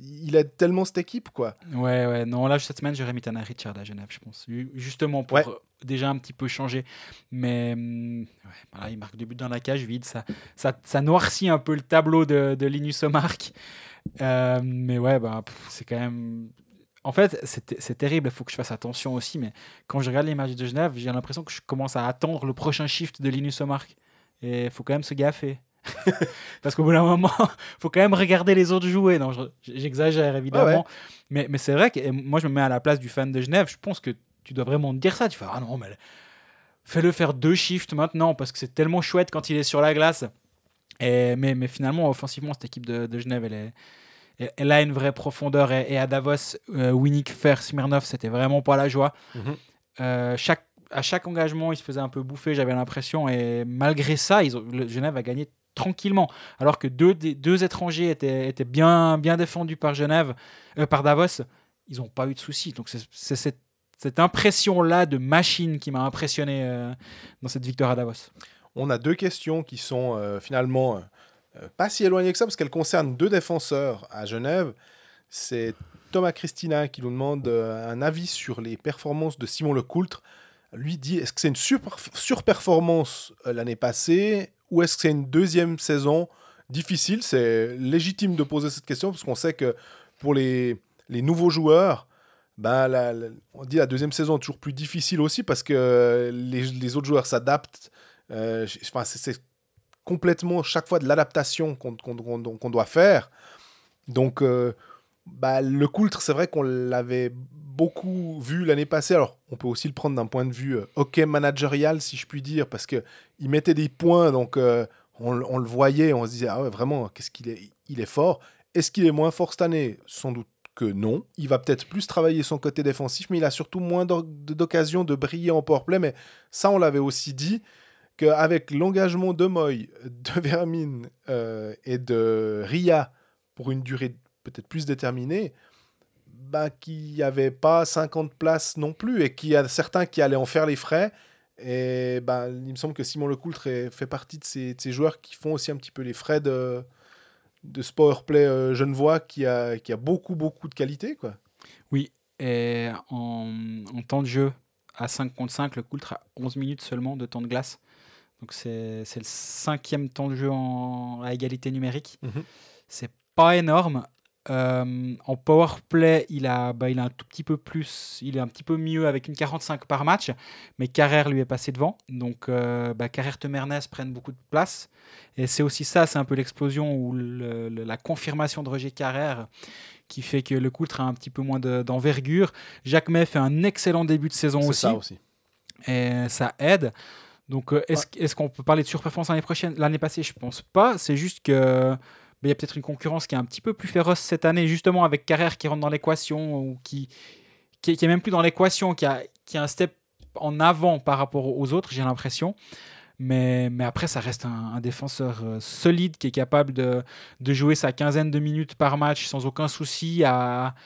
il aide tellement cette équipe, quoi. Ouais, ouais. Non, là, cette semaine, j'aurais mis Tanner Richard à Genève, je pense. Ju- Justement pour Ouais. euh, déjà un petit peu changer. Mais hum, ouais, voilà, il marque deux buts dans la cage vide. Ça, ça, ça noircit un peu le tableau de, de Linus Omark. Euh, mais ouais, bah, c'est quand même. En fait, c'est terrible, il faut que je fasse attention aussi, mais quand je regarde les matchs de Genève, j'ai l'impression que je commence à attendre le prochain shift de Linus Omark. Et il faut quand même se gaffer. (laughs) Parce qu'au bout d'un moment, (laughs) faut quand même regarder les autres jouer. Non, je- j'exagère évidemment. Mais, mais c'est vrai que moi, je me mets à la place du fan de Genève. Je pense que tu dois vraiment te dire ça. Tu fais Ah non, mais fais-le faire deux shifts maintenant parce que c'est tellement chouette quand il est sur la glace. Et, mais, mais finalement, offensivement, cette équipe de, de Genève, elle, est, elle, a une vraie profondeur. Et, et à Davos, euh, Winnick, Fer, Smirnov, c'était vraiment pas la joie. Euh, chaque, à chaque engagement, il se faisait un peu bouffer, j'avais l'impression. Et malgré ça, ils ont, le Genève a gagné tranquillement. Alors que deux, deux étrangers étaient, étaient bien, bien défendus par Genève, euh, par Davos, ils n'ont pas eu de soucis. Donc c'est cette, impression-là de machine qui m'a impressionné euh, dans cette victoire à Davos. On a deux questions qui sont euh, finalement pas si éloignées que ça, parce qu'elles concernent deux défenseurs à Genève. C'est Thomas Christina qui nous demande un avis sur les performances de Simon Lecoultre. Lui dit est-ce que c'est une surperformance l'année passée? Ou est-ce que c'est une deuxième saison difficile? C'est légitime de poser cette question parce qu'on sait que pour les, les nouveaux joueurs, ben, la- la- on dit la deuxième saison est toujours plus difficile aussi parce que les, les autres joueurs s'adaptent. Euh, c'est- complètement chaque fois de l'adaptation qu'on qu'on- qu'on doit faire. Donc, euh, bah, le Coultre, c'est vrai qu'on l'avait beaucoup vu l'année passée. Alors, on peut aussi le prendre d'un point de vue euh, hockey managérial, si je puis dire, parce qu'il mettait des points, donc euh, on, le- voyait, on se disait, ah ouais, vraiment, qu'est-ce qu'il est, il est fort. Est-ce qu'il est moins fort cette année? Sans doute que non. Il va peut-être plus travailler son côté défensif, mais il a surtout moins d'oc- d'occasions de briller en powerplay. Mais ça, on l'avait aussi dit qu'avec l'engagement de Moy, de Vermine euh, et de Ria pour une durée peut-être plus déterminée, bah, qu'il n'y avait pas 50 places non plus et qu'il y a certains qui allaient en faire les frais. Et bah, il me semble que Simon Lecoultre fait partie de ces, de ces joueurs qui font aussi un petit peu les frais de, de ce powerplay euh, genevois qui a, qui a beaucoup, beaucoup de qualité. Quoi. Oui, et en, en temps de jeu, à 5 contre 5, le Coultre a 11 minutes seulement de temps de glace. Donc c'est le cinquième temps de jeu en, à égalité numérique. Mhm. C'est pas énorme. Euh, en power play, il a, bah, il a un tout petit peu plus, il est un petit peu mieux avec une 45 par match, mais Carrère lui est passé devant. Donc euh, bah, Carrère Temernes prennent beaucoup de place. Et c'est aussi ça, c'est un peu l'explosion ou le- le- la confirmation de Roger Carrère qui fait que le Coultre a un petit peu moins de- d'envergure. Jacques May fait un excellent début de saison aussi, ça aussi. et ça aide. Donc, euh, est-ce est-ce qu'on peut parler de surperformance l'année prochaine? L'année passée, je pense pas. C'est juste que ben, il y a peut-être une concurrence qui est un petit peu plus féroce cette année, justement avec Carrère qui rentre dans l'équation ou qui, qui, est même plus dans l'équation, qui a, qui a un step en avant par rapport aux autres, j'ai l'impression. Mais, mais après, ça reste un, un défenseur euh, solide qui est capable de, de jouer sa quinzaine de minutes par match sans aucun souci, à,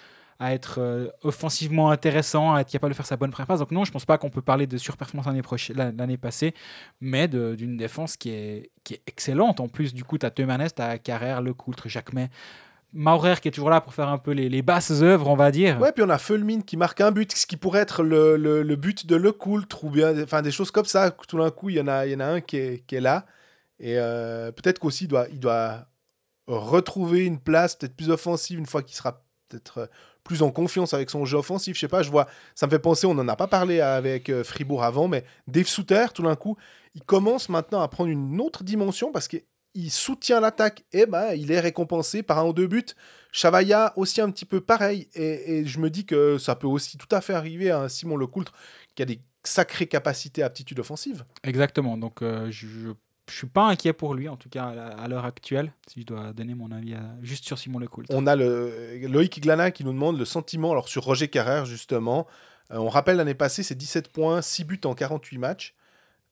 à être euh, offensivement intéressant, à être capable de faire sa bonne prépasse. Donc non, je pense pas qu'on peut parler de surperformance l'année passée, mais d'une défense qui est, qui est excellente. En plus, du coup, tu as Teumanes, tu as Carrère, Lecoultre, Jacquemet, Maurer qui est toujours là pour faire un peu les, basses œuvres, on va dire. Ouais, puis on a Fulmine qui marque un but, ce qui pourrait être le, le- but de Lecoultre, ou bien enfin, des choses comme ça. Tout d'un coup, il y en a, y en a un qui est, qui est là. Et euh, peut-être qu'aussi, il doit, il doit retrouver une place peut-être plus offensive une fois qu'il sera peut-être euh, plus en confiance avec son jeu offensif. Je sais pas, je vois, ça me fait penser, on n'en a pas parlé avec euh, Fribourg avant, mais Dave Souter, tout d'un coup, il commence maintenant à prendre une autre dimension parce qu'il soutient l'attaque. Et ben, il est récompensé par un ou deux buts. Chavaya aussi un petit peu pareil. Et, je me dis que ça peut aussi tout à fait arriver à un Simon Lecoultre qui a des sacrées capacités, aptitudes offensives. Exactement. Donc, euh, je ne suis pas inquiet pour lui, en tout cas à l'heure actuelle, si je dois donner mon avis juste sur Simon Lecoultre. On a Loïc Iglana qui nous demande le sentiment, alors sur Roger Carrère justement. Euh, on rappelle l'année passée, c'est 17 points, 6 buts en 48 matchs.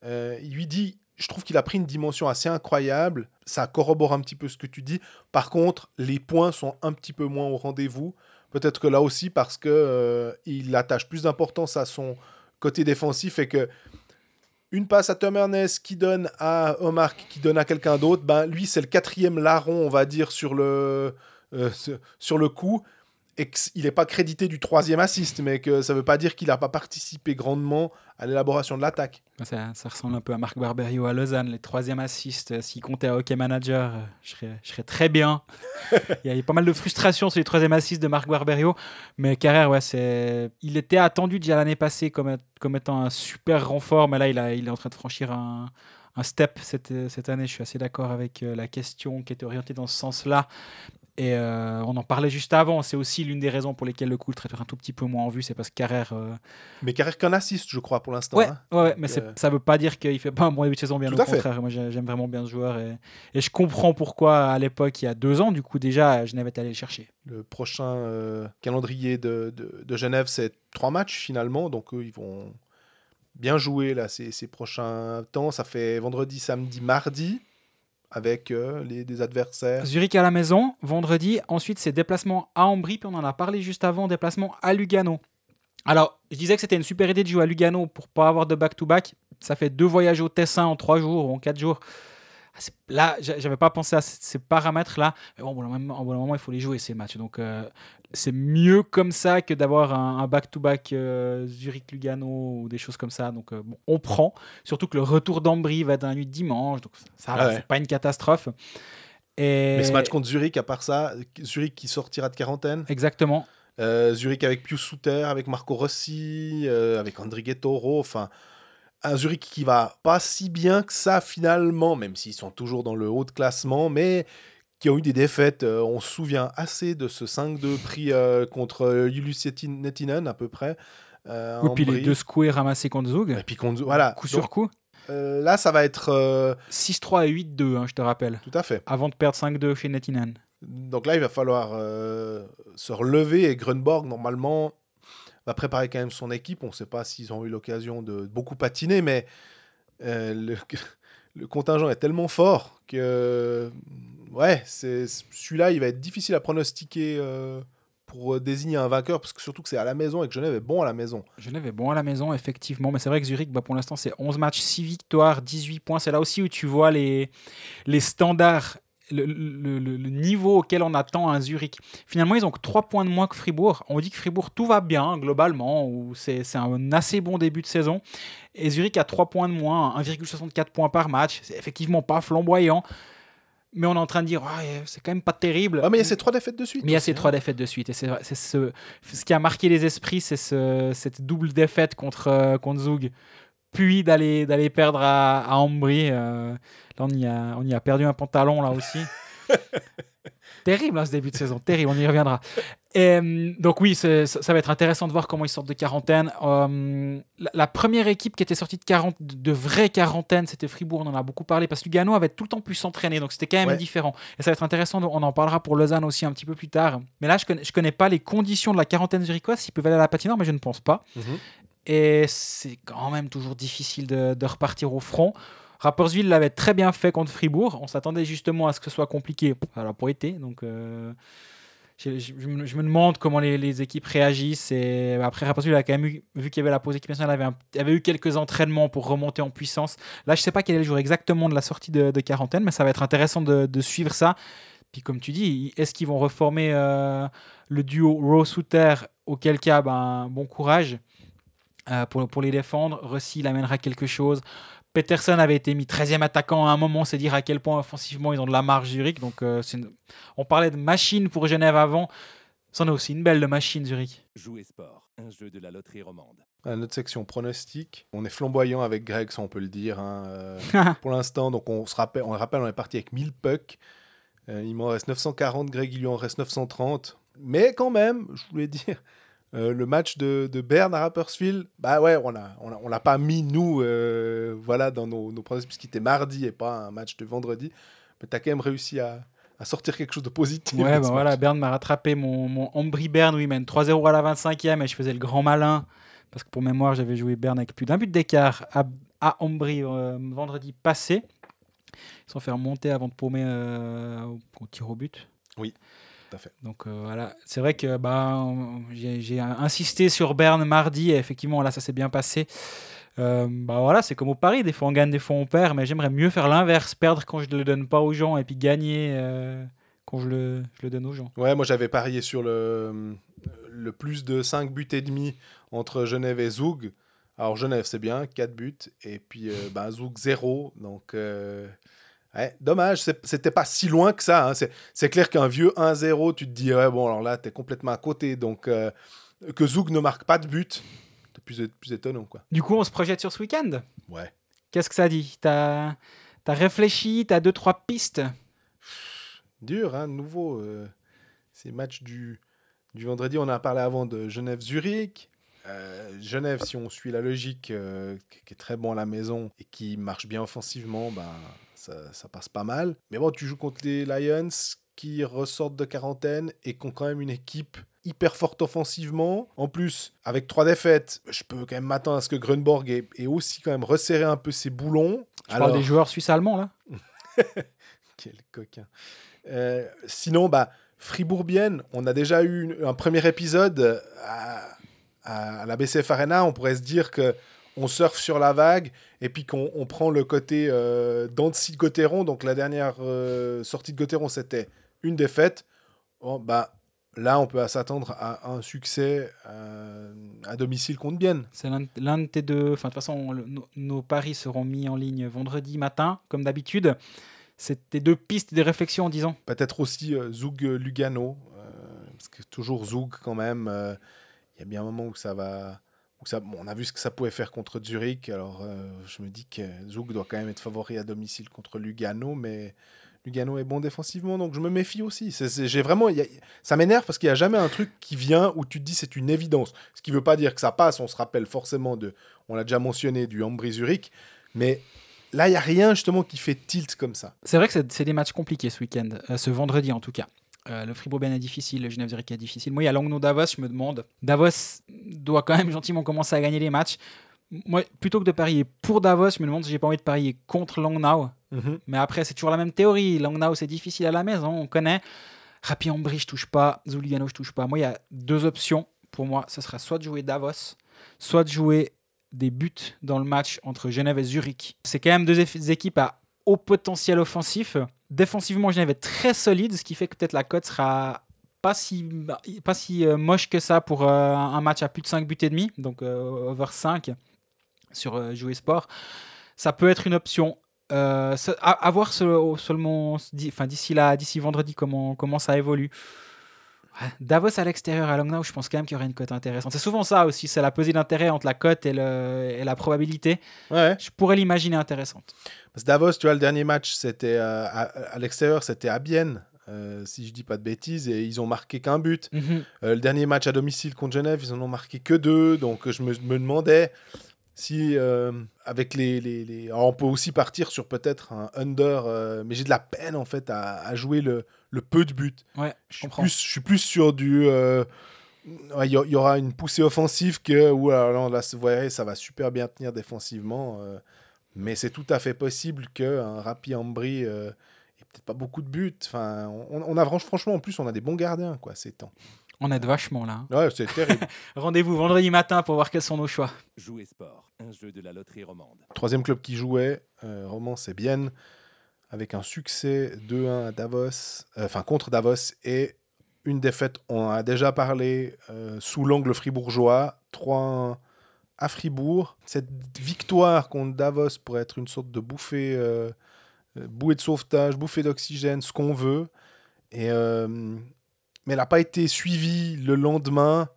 Euh, il lui dit Je trouve qu'il a pris une dimension assez incroyable. Ça corrobore un petit peu ce que tu dis. Par contre, les points sont un petit peu moins au rendez-vous. Peut-être que là aussi, parce que euh, il attache plus d'importance à son côté défensif et que une passe à Tom Ernest qui donne à Omar qui donne à quelqu'un d'autre, ben lui c'est le quatrième larron, on va dire, sur le, euh, ce- sur le coup, qu'il n'est pas crédité du troisième assist, mais que ça veut pas dire qu'il n'a pas participé grandement à l'élaboration de l'attaque. Ça, ça ressemble un peu à Marc Barberio à Lausanne, les troisième assists. euh, S'il comptait à Hockey Manager, euh, je serais, je serais très bien. (laughs) Il y a eu pas mal de frustration sur les troisième assists de Marc Barberio. Mais Carrère, ouais, c'est... il était attendu déjà l'année passée comme, comme étant un super renfort. Mais là, il, a, il est en train de franchir un, un step cette, cette année. Je suis assez d'accord avec euh, la question qui était orientée dans ce sens-là. Et euh, on en parlait juste avant. C'est aussi l'une des raisons pour lesquelles le Coultre est un tout petit peu moins en vue. C'est parce que Carrère. euh, Mais Carrère qu'un assist, je crois, pour l'instant. Ouais, hein. ouais, mais euh, ça veut pas dire qu'il fait pas un bon début de saison, bien Tout au à fait. contraire. Moi, j'ai- j'aime vraiment bien ce joueur et, et je comprends pourquoi à l'époque, il y a deux ans, du coup, déjà, Genève est allé le chercher. Le prochain euh, calendrier de, de, de Genève, c'est trois matchs finalement, donc eux, ils vont bien jouer là, ces, ces prochains temps. Ça fait vendredi, samedi, mardi avec euh, les, des adversaires. Zurich à la maison, vendredi. Ensuite, c'est déplacement à Ambry, puis on en a parlé juste avant, déplacement à Lugano. Alors, je disais que c'était une super idée de jouer à Lugano pour pas avoir de back-to-back. Ça fait deux voyages au Tessin en trois jours ou en quatre jours. Ah, Là, j'a- j'avais pas pensé à ces paramètres-là. Mais bon, au bout d'un moment, il faut les jouer, ces matchs. Donc, euh, c'est mieux comme ça que d'avoir un back-to-back euh, Zurich-Lugano ou des choses comme ça. Donc, euh, bon, on prend. Surtout que le retour d'Ambry va la nuit de dimanche. Donc, ça, Ah ouais. c'est pas une catastrophe. Et... Mais ce match contre Zurich, à part ça, Zurich qui sortira de quarantaine. Exactement. Euh, Zurich avec Pius Souter, avec Marco Rossi, avec André Toro. Enfin, un Zurich qui va pas si bien que ça finalement, même s'ils sont toujours dans le haut de classement, mais qui ont eu des défaites. Euh, on se souvient assez de ce 5-2 pris euh, contre euh, Nettinen à peu près. euh, puis les deux secoués ramassés contre Zug. Et puis contre- voilà. Coup Donc, sur coup. euh, là, ça va être euh, 6-3 et 8-2, hein, je te rappelle. tout à fait. Avant de perdre 5-2 chez Nettinen. Donc là, il va falloir euh, se relever et Grunborg, normalement, va préparer quand même son équipe. On ne sait pas s'ils ont eu l'occasion de beaucoup patiner, mais euh, le, (laughs) le contingent est tellement fort que, ouais, c'est celui-là, il va être difficile à pronostiquer euh, pour désigner un vainqueur, parce que surtout que c'est à la maison et que Genève est bon à la maison. Genève est bon à la maison, effectivement. Mais c'est vrai que Zurich, bah, pour l'instant, c'est 11 matchs, 6 victoires, 18 points. C'est là aussi où tu vois les, les standards, le, niveau auquel on attend un Zurich. Finalement, ils ont que 3 points de moins que Fribourg. On dit que Fribourg, tout va bien, globalement, ou c'est un assez bon début de saison. Et Zurich a 3 points de moins, 1,64 points par match. C'est effectivement pas flamboyant. Mais on est en train de dire, Ouais, c'est quand même pas terrible. Ah, mais il y a ces trois défaites de suite. Mais il y a aussi, ces hein. trois défaites de suite. Et c'est ce, ce qui a marqué les esprits, c'est ce- cette double défaite contre, euh, contre Zug. Puis d'aller d'aller perdre à, à Ambry. euh, là, on y, a, on y a perdu un pantalon, là aussi. (laughs) terrible, hein, ce début de saison. Terrible, on y reviendra. Et, donc oui, ça, ça va être intéressant de voir comment ils sortent de quarantaine. La, la première équipe qui était sortie de, 40, de, de vraie quarantaine, c'était Fribourg, on en a beaucoup parlé, parce que Lugano avait tout le temps pu s'entraîner, donc c'était quand même Ouais. différent. Et ça va être intéressant, on en parlera pour Lausanne aussi un petit peu plus tard. Mais là, je connais, je connais pas les conditions de la quarantaine zurichoise, s'ils peuvent aller à la patinoire, mais je ne pense pas. Mhm. Et c'est quand même toujours difficile de, de repartir au front. Rapperswil l'avait très bien fait contre Fribourg. On s'attendait justement à ce que ce soit compliqué. Ça n'a pas été. Donc, euh, je, je- je me, demande comment les, les équipes réagissent. Et après, Rapperswil a quand même eu, vu qu'il y avait la pause équipe nationale, avait, un- avait eu quelques entraînements pour remonter en puissance. Là, je sais pas quel est le jour exactement de la sortie de, de quarantaine, mais ça va être intéressant de, de suivre ça. Puis, comme tu dis, est-ce qu'ils vont reformer euh, le duo Rowe-Souter Auquel cas, ben, bon courage euh, pour, pour les défendre. Rossi, il amènera quelque chose. Peterson avait été mis 13e attaquant à un moment, c'est dire à quel point offensivement ils ont de la marge Zurich. Donc, euh, une- on parlait de machine pour Genève avant. C'en est aussi une belle de machine Zurich. Jouer sport, un jeu de la loterie romande. À notre section pronostic, on est flamboyant avec Greg, ça on peut le dire. hein, euh, (laughs) pour l'instant, donc on se rappelle, on rappelle, on est parti avec 1000 pucks. Euh, il m'en reste 940, Greg, il lui en reste 930. Mais quand même, je voulais dire, euh, le match de, de Berne à Rapperswil, bah ouais, on a, on a- on l'a pas mis nous, euh, voilà, dans nos, nos puisqu'il était mardi et pas un match de vendredi. Mais tu as quand même réussi à, à sortir quelque chose de positif. Ouais, bah voilà. Berne m'a rattrapé mon, mon Ambry Berne, où il mène 3-0 à la 25e et je faisais le grand malin. Parce que pour mémoire, j'avais joué Berne avec plus d'un but d'écart à, à Ambry euh, vendredi passé. Ils sont fait remonter avant de paumer au, au tir au but. Oui, tout à fait. Donc euh, voilà, c'est vrai que bah, j'ai insisté sur Berne mardi et effectivement là ça s'est bien passé. Euh, bah voilà, c'est comme au Paris, des fois on gagne, des fois on perd, mais j'aimerais mieux faire l'inverse, perdre quand je ne le donne pas aux gens et puis gagner euh, quand je le, je le donne aux gens. Ouais, moi j'avais parié sur le, le plus de 5 buts et demi entre Genève et Zoug. Alors Genève c'est bien, 4 buts, et puis bah, Zoug 0. Donc ouais, dommage, c'est- c'était pas si loin que ça. hein. C'est clair qu'un vieux 1-0, tu te dis, ouais bon alors là t'es complètement à côté. Donc euh, que Zoug ne marque pas de but, c'est plus, plus étonnant quoi. Du coup, on se projette sur ce week-end? Ouais. Qu'est-ce que ça dit? T'as as réfléchi, t'as deux trois pistes? Dur, hein, nouveau. euh, ces matchs du, du vendredi, on a parlé avant de Genève-Zurich. Euh, Genève, si on suit la logique, euh, qui qui est très bon à la maison et qui marche bien offensivement, ben, ça, ça passe pas mal. Mais bon, tu joues contre les Lions qui ressortent de quarantaine et qui ont quand même une équipe hyper forte offensivement. En plus, avec trois défaites, je peux quand même m'attendre à ce que Grunborg ait, ait aussi quand même resserré un peu ses boulons. Parle des joueurs suisses-allemands, là? (laughs) Quel coquin. Euh, sinon, bah, Fribourg-Bienne, on a déjà eu une- un premier épisode à, à la BCF Arena. On pourrait se dire que on surfe sur la vague et puis qu'on on prend le côté euh, d'Annecy de Gauthieron. Donc la dernière euh, sortie de Gauthieron, c'était une défaite. Bon, bah, là, on peut s'attendre à un succès euh, à domicile contre Bienne. C'est l'un de tes deux. Enfin, de toute façon, le- nos, nos paris seront mis en ligne vendredi matin, comme d'habitude. C'est tes deux pistes des réflexions en disant. Peut-être aussi euh, Zug euh, Lugano, parce que toujours Zug quand même. Il y a bien un moment où ça va. On a vu ce que ça pouvait faire contre Zurich, alors euh, je me dis que Zug doit quand même être favori à domicile contre Lugano, mais Lugano est bon défensivement, donc je me méfie aussi. J'ai vraiment, ça m'énerve parce qu'il n'y a jamais un truc qui vient où tu te dis c'est une évidence. Ce qui ne veut pas dire que ça passe. On se rappelle forcément de, on l'a déjà mentionné, du Ambry Zurich, mais là il y a rien justement qui fait tilt comme ça. C'est vrai que c'est c'est des matchs compliqués ce week-end, euh, ce vendredi en tout cas. Euh, le Fribourg-Ben est difficile, le Genève Zurich est difficile. Moi, il y a Langnau-Davos, je me demande. Davos doit quand même gentiment commencer à gagner les matchs. Moi, plutôt que de parier pour Davos, je me demande si j'ai pas envie de parier contre Langnau. Mais après, c'est toujours la même théorie. Langnau, c'est difficile à la maison, on connaît. Rapi-en-Brie, je touche pas. Zuligano, je touche pas. Moi, il y a deux options. Pour moi, ce sera soit de jouer Davos, soit de jouer des buts dans le match entre Genève et Zurich. C'est quand même deux équipes à haut potentiel offensif. Défensivement, Genève est très solide, ce qui fait que peut-être la cote sera pas si, pas si euh, moche que ça pour euh, un match à plus de 5 buts et demi, donc euh, over 5 sur Jouer Sport. Ça peut être une option. À, à voir se- seulement d'ici vendredi comment, comment ça évolue. Davos à l'extérieur à Langnau, je pense quand même qu'il y aurait une cote intéressante. C'est souvent ça aussi, c'est la pesée d'intérêt entre la cote et, la probabilité. Ouais. Je pourrais l'imaginer intéressante. Parce que Davos, tu vois, le dernier match, c'était euh, à, à l'extérieur, c'était à Bienne, euh, si je dis pas de bêtises, et ils ont marqué qu'un but. Mhm. Euh, le dernier match à domicile contre Genève, ils en ont marqué que deux. Donc je me, me demandais si, euh, avec les, les, les- alors, on peut aussi partir sur peut-être un under, euh, mais j'ai de la peine en fait à, à jouer le, le peu de buts. Ouais, Je suis plus, je suis plus sur du. euh, ouais, Il y, aura une poussée offensive que. Ou alors là, vous voyez, ça va super bien tenir défensivement. mais c'est tout à fait possible qu'un Rapi Ambry ait peut-être pas beaucoup de buts. Enfin, on, on a franchement, en plus, on a des bons gardiens, quoi, ces temps. On aide vachement là. hein. Ouais, c'est terrible. (laughs) Rendez-vous vendredi matin pour voir quels sont nos choix. Jouer sport, un jeu de la loterie romande. Troisième club qui jouait, euh, Roman, c'est Bienne, avec un succès 2-1 à Davos, euh, enfin contre Davos, et une défaite, on en a déjà parlé, euh, sous l'angle fribourgeois, 3-1 à Fribourg. Cette victoire contre Davos pourrait être une sorte de bouffée, euh, euh, bouée de sauvetage, bouffée d'oxygène, ce qu'on veut. Et, euh, mais elle n'a pas été suivie le lendemain,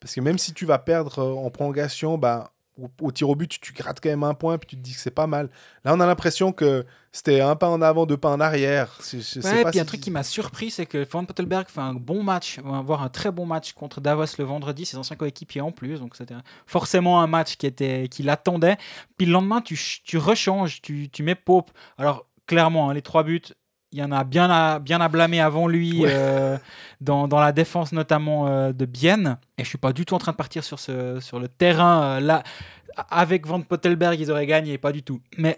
parce que même si tu vas perdre euh, en prolongation, bah, au, au tir au but, tu grattes quand même un point, puis tu te dis que c'est pas mal. Là, on a l'impression que c'était un pas en avant, deux pas en arrière. Je- je sais Ouais, pas puis un truc qui m'a surpris, c'est que Van Pottelberg fait un bon match, va avoir un très bon match contre Davos le vendredi, ses anciens coéquipiers en plus, donc c'était forcément un match qui était qui l'attendait. Puis le lendemain, tu, tu rechanges, tu, tu mets Pope. Alors clairement, hein, les trois buts, il y en a bien à, bien à blâmer avant lui Ouais. euh, dans, dans la défense notamment euh, de Bienne. Et je suis pas du tout en train de partir sur, ce, sur le terrain euh, là. Avec Van Pottelberg, ils auraient gagné, pas du tout. Mais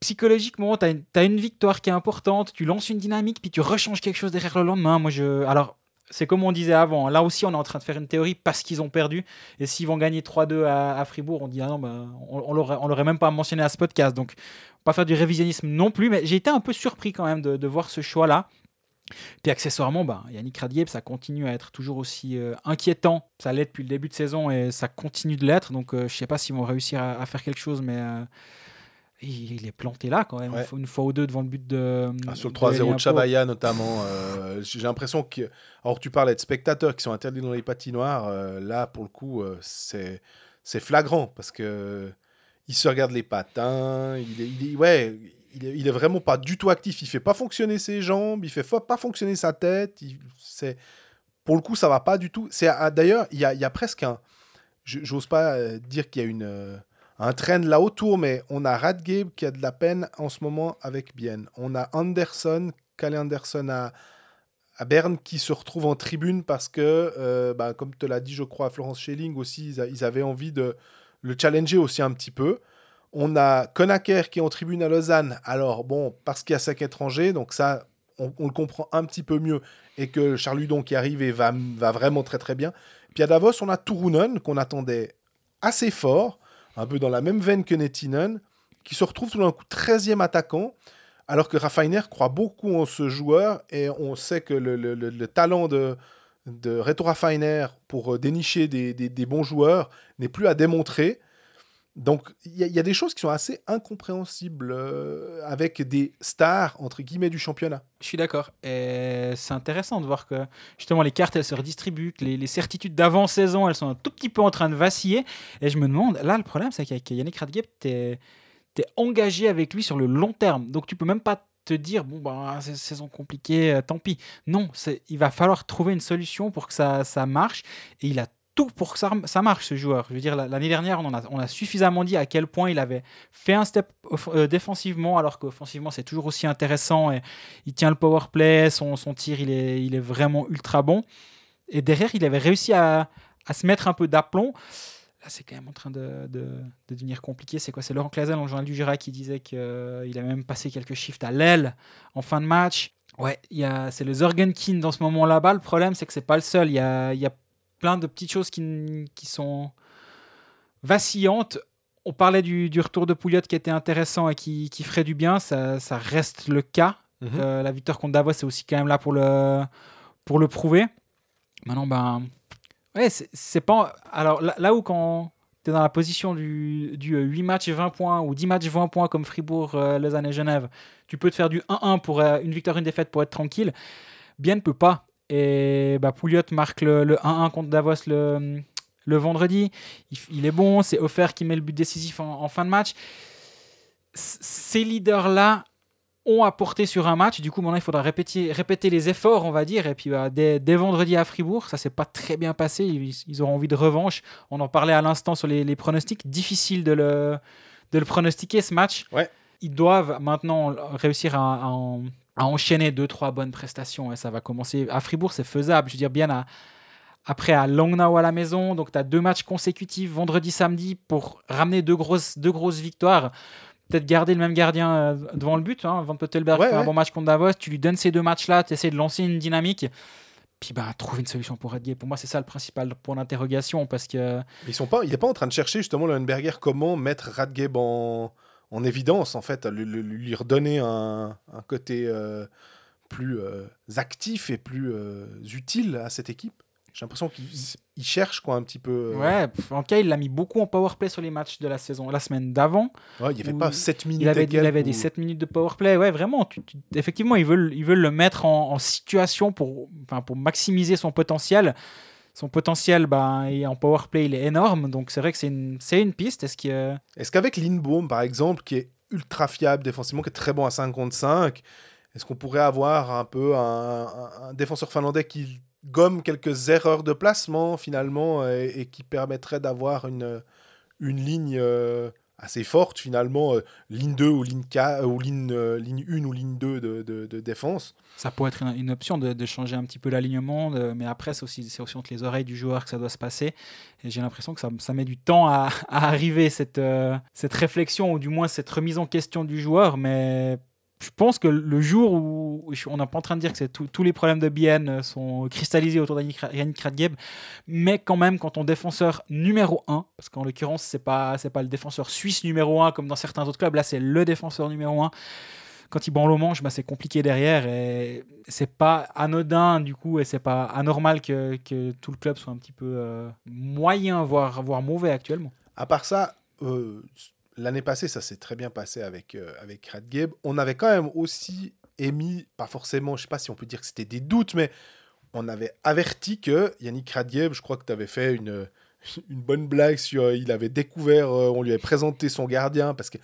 psychologiquement, tu as, une victoire qui est importante, tu lances une dynamique, puis tu rechanges quelque chose derrière le lendemain. Moi, je. Alors. C'est comme on disait avant. Là aussi, on est en train de faire une théorie parce qu'ils ont perdu. Et s'ils vont gagner 3-2 à, Fribourg, on dit ah non, bah, on, on l'aurait même pas mentionné à ce podcast. Donc, pas faire du révisionnisme non plus. Mais j'ai été un peu surpris quand même de, voir ce choix-là. Puis accessoirement, bah, Yannick Radieb, ça continue à être toujours aussi euh, inquiétant. Ça l'est depuis le début de saison et ça continue de l'être. Donc euh, je sais pas s'ils vont réussir à, à faire quelque chose, mais euh, il, est planté là quand même. Ouais. Une fois ou deux devant le but de. Ah, sur le de 3-0 Elien de. Chavaya notamment, euh, j'ai l'impression que. Alors tu parlais de spectateurs qui sont interdits dans les patinoires, euh, là pour le coup euh, c'est c'est flagrant parce que il se regarde les patins, il est, il est- ouais, il est, il est vraiment pas du tout actif, il fait pas fonctionner ses jambes, il fait fa- pas fonctionner sa tête, c'est pour le coup ça va pas du tout. C'est ah, d'ailleurs il y a, y a presque un, je- j'ose pas dire qu'il y a une un trend là autour, mais on a Radgabe qui a de la peine en ce moment avec Bienne. On a Anderson, Kalle Anderson à, Berne qui se retrouvent en tribune parce que, euh, bah, comme te l'a dit, je crois, Florence Schelling aussi, ils, avaient envie de le challenger aussi un petit peu. On a Konaker qui est en tribune à Lausanne. Alors, bon, parce qu'il y a cinq étrangers, donc ça, on, le comprend un petit peu mieux. Et que Charles Hudon qui arrive et va, va vraiment très très bien. Puis à Davos, on a Turunen qu'on attendait assez fort, un peu dans la même veine que Nettinen, qui se retrouve tout d'un coup 13e attaquant, alors que Raffiner croit beaucoup en ce joueur et on sait que le, le- le- le talent de, de Reto pour euh, dénicher des bons joueurs n'est plus à démontrer. Donc il y, a- des choses qui sont assez incompréhensibles euh, avec des stars, entre guillemets, du championnat. Je suis d'accord. C'est intéressant de voir que justement les cartes elles se redistribuent, les, certitudes d'avant-saison elles sont un tout petit peu en train de vaciller. Et je me demande, là le problème c'est qu'avec Yannick Radgeb, tu es, engagé avec lui sur le long terme. Donc tu peux même pas te dire, bon, bah, c'est saison compliquée, euh, tant pis. Non, il va falloir trouver une solution pour que ça, ça marche. Et il a tout pour que ça, marche, ce joueur. Je veux dire, la- l'année dernière, on, a, suffisamment dit à quel point il avait fait un step euh, défensivement, alors qu'offensivement, c'est toujours aussi intéressant. Et il tient le power play, son, tir, il est, il est vraiment ultra bon. Et derrière, il avait réussi à, se mettre un peu d'aplomb. Là, c'est quand même en train de, de- de devenir compliqué. C'est quoi? C'est Laurent Clazel, dans le journal du Jura, qui disait qu'il avait même passé quelques shifts à l'aile en fin de match. Ouais, c'est le Zorgenkin dans ce moment là-bas. Le problème, c'est que c'est pas le seul. Il a, y a plein de petites choses qui, qui sont vacillantes. On parlait du, du retour de Pouliot qui était intéressant et qui, qui ferait du bien. Ça, ça reste le cas. Mhm. Euh, la victoire contre Davos, c'est aussi quand même là pour le, pour le prouver. Maintenant, ben. Ouais, c'est pas. Alors là, là où quand tu es dans la position du, du euh, 8 matchs et 20 points ou 10 matchs 20 points comme Fribourg, euh, Lausanne et Genève, tu peux te faire du 1-1 pour euh, une victoire, une défaite pour être tranquille. Bien ne peut pas. Et bah, Pouliot marque le, le 1-1 contre Davos le, le vendredi. Il, est bon. C'est Offert qui met le but décisif en, en fin de match. C- Ces leaders-là ont apporté sur un match. Du coup, maintenant, il faudra répéter, répéter les efforts, on va dire. Et puis, bah, dès, dès vendredi à Fribourg, ça s'est pas très bien passé. Ils, ils auront envie de revanche. On en parlait à l'instant sur les, les pronostics. Difficile de le, de le pronostiquer, ce match. Ouais. Ils doivent maintenant réussir à, à en- à enchaîner deux, trois bonnes prestations. Et ça va commencer. À Fribourg, c'est faisable. Je veux dire, bien à, après à Langnau à la maison. Donc, tu as deux matchs consécutifs, vendredi, samedi, pour ramener deux grosses, deux grosses victoires. Peut-être garder le même gardien euh, devant le but. Hein. Van Pottelberg Ouais, fait un ouais. bon match contre Davos. Tu lui donnes ces deux matchs-là, tu essaies de lancer une dynamique. Puis, bah, trouver une solution pour Redgay. Pour moi, c'est ça le principal point d'interrogation. Parce que Ils sont pas, il n'est pas en train de chercher justement le Hunberger comment mettre Radgeb en, en évidence, en fait, lui, lui- redonner un, un côté euh, plus euh, actif et plus euh, utile à cette équipe. J'ai l'impression qu'il il cherche quoi un petit peu. Ouais, en tout cas, il l'a mis beaucoup en power play sur les matchs de la saison, la semaine d'avant. ouais, il n'y avait pas 7 minutes. Il avait, il des où- 7 minutes de power play. Ouais, vraiment. tu- tu- effectivement, ils veulent, ils veulent le mettre en, en situation pour, pour maximiser son potentiel. Son potentiel ben, en power play, il est énorme. Donc, c'est vrai que c'est une, une piste. Est-ce que Est-ce qu'avec par exemple, qui est ultra fiable défensivement, qui est très bon à 5 contre 5, est-ce qu'on pourrait avoir un peu un, défenseur finlandais qui gomme quelques erreurs de placement finalement et, et qui permettrait d'avoir une, une ligne euh, assez forte finalement, euh, ligne 2 ou ligne, 4, ou ligne, euh, ligne 1 ou ligne 2 de, de- défense ça pourrait être une, option de, de changer un petit peu l'alignement Mais après, c'est aussi, aussi entre les oreilles du joueur que ça doit se passer. Et j'ai l'impression que ça, ça met du temps à, (laughs) à arriver, cette, euh, cette réflexion, ou du moins cette remise en question du joueur. Mais je pense que le jour où on n'est pas en train de dire que tout- tous les problèmes de BN sont cristallisés autour d'Yannick Ra- Yannick Radgeb, mais quand même quand ton défenseur numéro 1, parce qu'en l'occurrence c'est pas c'est pas le défenseur suisse numéro 1 comme dans certains autres clubs, là c'est le défenseur numéro 1. Quand il branle au manche, bah, c'est compliqué derrière et c'est pas anodin du coup et c'est pas anormal que, que tout le club soit un petit peu euh, moyen voire voire mauvais actuellement. À part ça, euh, l'année passée, ça s'est très bien passé avec, euh, avec Radgeb. On avait quand même aussi émis, pas forcément, je sais pas si on peut dire que c'était des doutes, mais on avait averti que Yannick Radgeb, je crois que tu avais fait une, (laughs) une bonne blague sur. Il avait découvert, euh, on lui avait présenté son gardien parce que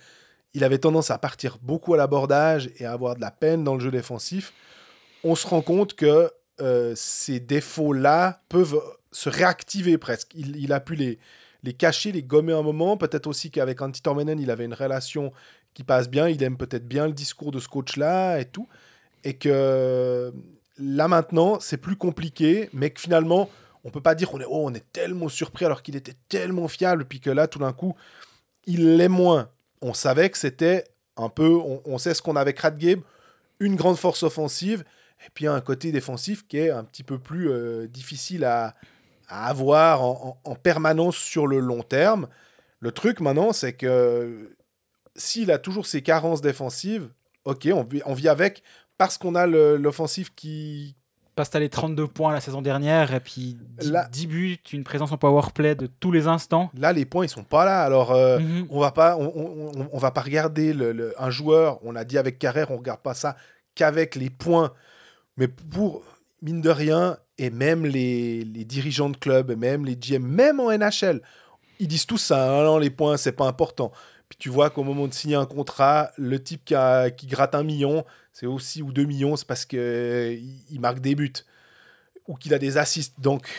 il avait tendance à partir beaucoup à l'abordage et à avoir de la peine dans le jeu défensif. On se rend compte que euh, ces défauts-là peuvent se réactiver presque. Il a pu les, les cacher, les gommer un moment. Peut-être aussi qu'avec Antti Tormenen, il avait une relation qui passe bien. Il aime peut-être bien le discours de ce coach-là et tout. Et que là maintenant, c'est plus compliqué, mais que finalement, on peut pas dire on est, oh, on est tellement surpris alors qu'il était tellement fiable, puis que là, tout d'un coup, il l'est moins. On savait que c'était un peu, on, sait ce qu'on avait avec Radgame, une grande force offensive, et puis un côté défensif qui est un petit peu plus euh, difficile à, à avoir en, en- en permanence sur le long terme. Le truc maintenant, c'est que s'il a toujours ses carences défensives, ok, on vit, on vit avec parce qu'on a l'offensive qui. Que t'as les 32 points la saison dernière et puis 10, Là- 10 buts, une présence en powerplay de tous les instants. Là, les points, ils sont pas là. Alors, euh, Mhm. on va pas, on- on va pas regarder le, le- un joueur. On a dit avec Carrère, on regarde pas ça qu'avec les points. Mais pour mine de rien, et même les, les dirigeants de club, même les GM, même en NHL, ils disent tous ça. Non, les points, c'est pas important. Puis tu vois qu'au moment de signer un contrat, le type qui, gratte un million, c'est aussi ou deux millions, c'est parce que il, il marque des buts ou qu'il a des assists. Donc,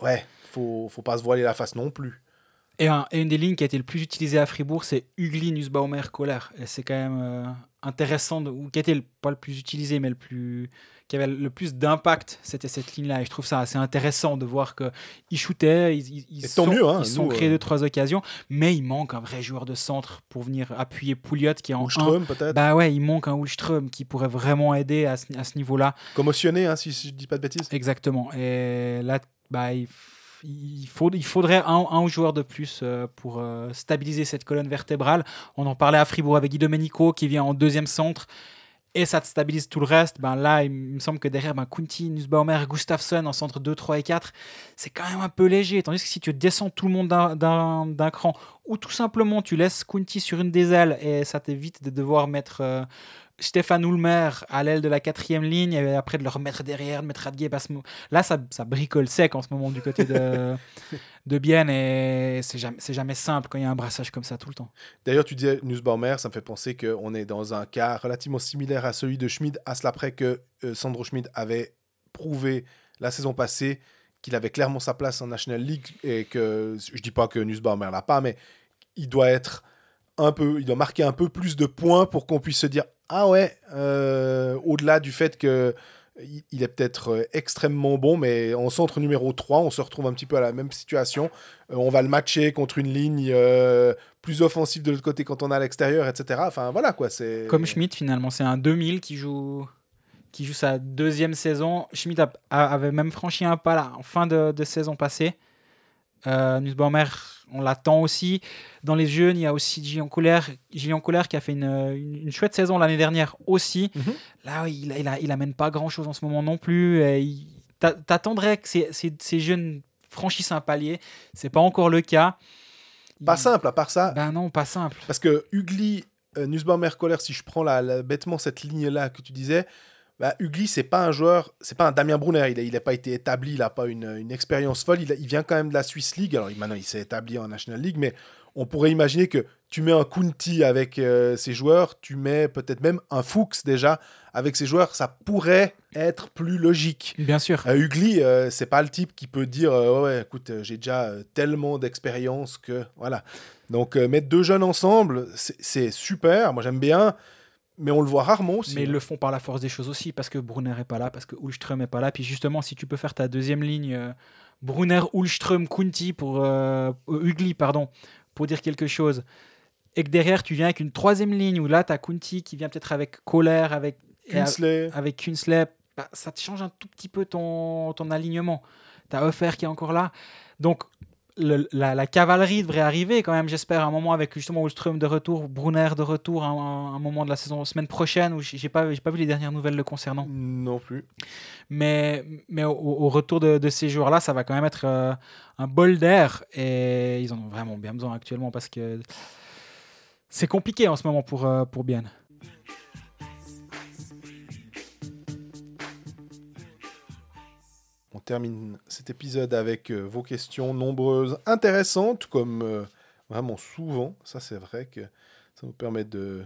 ouais, faut, faut pas se voiler la face non plus. Et, un- et une des lignes qui a été le plus utilisée à Fribourg, c'est Ugly, Nussbaumer, Kohler. Et c'est quand même euh, intéressant, de, ou qui a été le- pas le plus utilisé, mais le plus, qui avait le plus d'impact, c'était cette ligne-là. Et je trouve ça assez intéressant de voir qu'ils shootaient, ils, ils, sont, mieux, hein, ils sont nous, créés euh, deux, trois occasions, mais il manque un vrai joueur de centre pour venir appuyer Pouliot qui est en Ou 1. Ström, peut-être. Bah ouais, il manque un Ulström qui pourrait vraiment aider à ce, à ce niveau-là. Commotionné, hein, si, si je dis pas de bêtises. Exactement. Et là, bah, il, il faudrait un, joueur de plus euh, pour euh, stabiliser cette colonne vertébrale. On en parlait à Fribourg avec Guy Domenico qui vient en deuxième centre. Et ça te stabilise tout le reste. Ben là, il me semble que derrière, ben, Kunti, Nussbaumer, Gustafsson en centre 2, 3 et 4, c'est quand même un peu léger. Tandis que si tu descends tout le monde d'un cran, ou tout simplement tu laisses Kunti sur une des ailes et ça t'évite de devoir mettre euh, Stéphane Ulmer à l'aile de la quatrième ligne et après de le remettre derrière, de mettre moment. Là, ça, ça bricole sec en ce moment du côté de, (laughs) de Bienne et c'est jamais, jamais simple quand il y a un brassage comme ça tout le temps. D'ailleurs, tu disais Nussbaumer, ça me fait penser qu'on est dans un cas relativement similaire à celui de Schmid, à cela près que euh, Sandro Schmid avait prouvé la saison passée qu'il avait clairement sa place en National League et que je dis pas que Nussbaumer l'a pas, mais il doit être un peu, il doit marquer un peu plus de points pour qu'on puisse se dire ah ouais, euh, au-delà du fait que il- est peut-être euh, extrêmement bon, mais en centre numéro 3, on se retrouve un petit peu à la même situation. Euh, on va le matcher contre une ligne plus offensive de l'autre côté quand on est à l'extérieur, etc. Enfin voilà quoi. Comme Schmidt finalement, c'est un 2000 qui joue, qui joue sa deuxième saison. Schmidt a- a- avait même franchi un pas là en fin de, saison passée. Nussbaumer, on l'attend aussi. Dans les jeunes, il y a aussi Gillian Kohler, Gillian qui a fait une, une- une chouette saison l'année dernière aussi. Mhm. Là, il, il, a- il amène pas grand chose en ce moment non plus. T'attendrais que ces, ces- ces jeunes franchissent un palier. C'est pas encore le cas. Pas Il- simple à part ça. Ben non, pas simple. Parce que Ugly, euh, Nussbaumer, si je prends la, la- bêtement cette ligne-là que tu disais, bah, Ugly, c'est pas un joueur, c'est pas un Damien Brunner, il n'a pas été établi, il n'a pas une, une expérience folle, il, a- il vient quand même de la Swiss League, alors il- maintenant il s'est établi en National League, mais on pourrait imaginer que tu mets un Kunti avec euh, ses joueurs, tu mets peut-être même un Fuchs déjà avec ses joueurs, ça pourrait être plus logique. Bien sûr. Euh, Ugly, euh, c'est pas le type qui peut dire euh, ouais, écoute, euh, j'ai déjà euh, tellement d'expérience que voilà. Donc mettre deux jeunes ensemble, c'est super. Moi j'aime bien, mais on le voit rarement aussi. Mais ils hein. le font par la force des choses aussi, parce que Brunner est pas là, parce que Ulström est pas là. Puis justement, si tu peux faire ta deuxième ligne, euh, Brunner, Ulström, Kunti pour euh, euh, Ugly, pardon, pour dire quelque chose, et que derrière tu viens avec une troisième ligne où là tu as Kunti qui vient peut-être avec Kohler, avec Kinsley, avec Kunsley, bah, ça te change un tout petit peu ton, ton alignement. Tu as Offer qui est encore là. Donc, le- la, la cavalerie devrait arriver quand même, j'espère, à un moment avec justement Ulström de retour, Brunner de retour, à un, un moment de la saison, semaine prochaine, où j'ai pas, pas vu les dernières nouvelles le concernant. non plus. Mais, mais au, au retour de, de ces joueurs-là, ça va quand même être euh, un bol d'air. Et ils en ont vraiment bien besoin actuellement parce que c'est compliqué en ce moment pour, euh, pour Bien. Termine cet épisode avec euh, vos questions nombreuses, intéressantes, comme euh, vraiment souvent. Ça, c'est vrai que ça nous permet de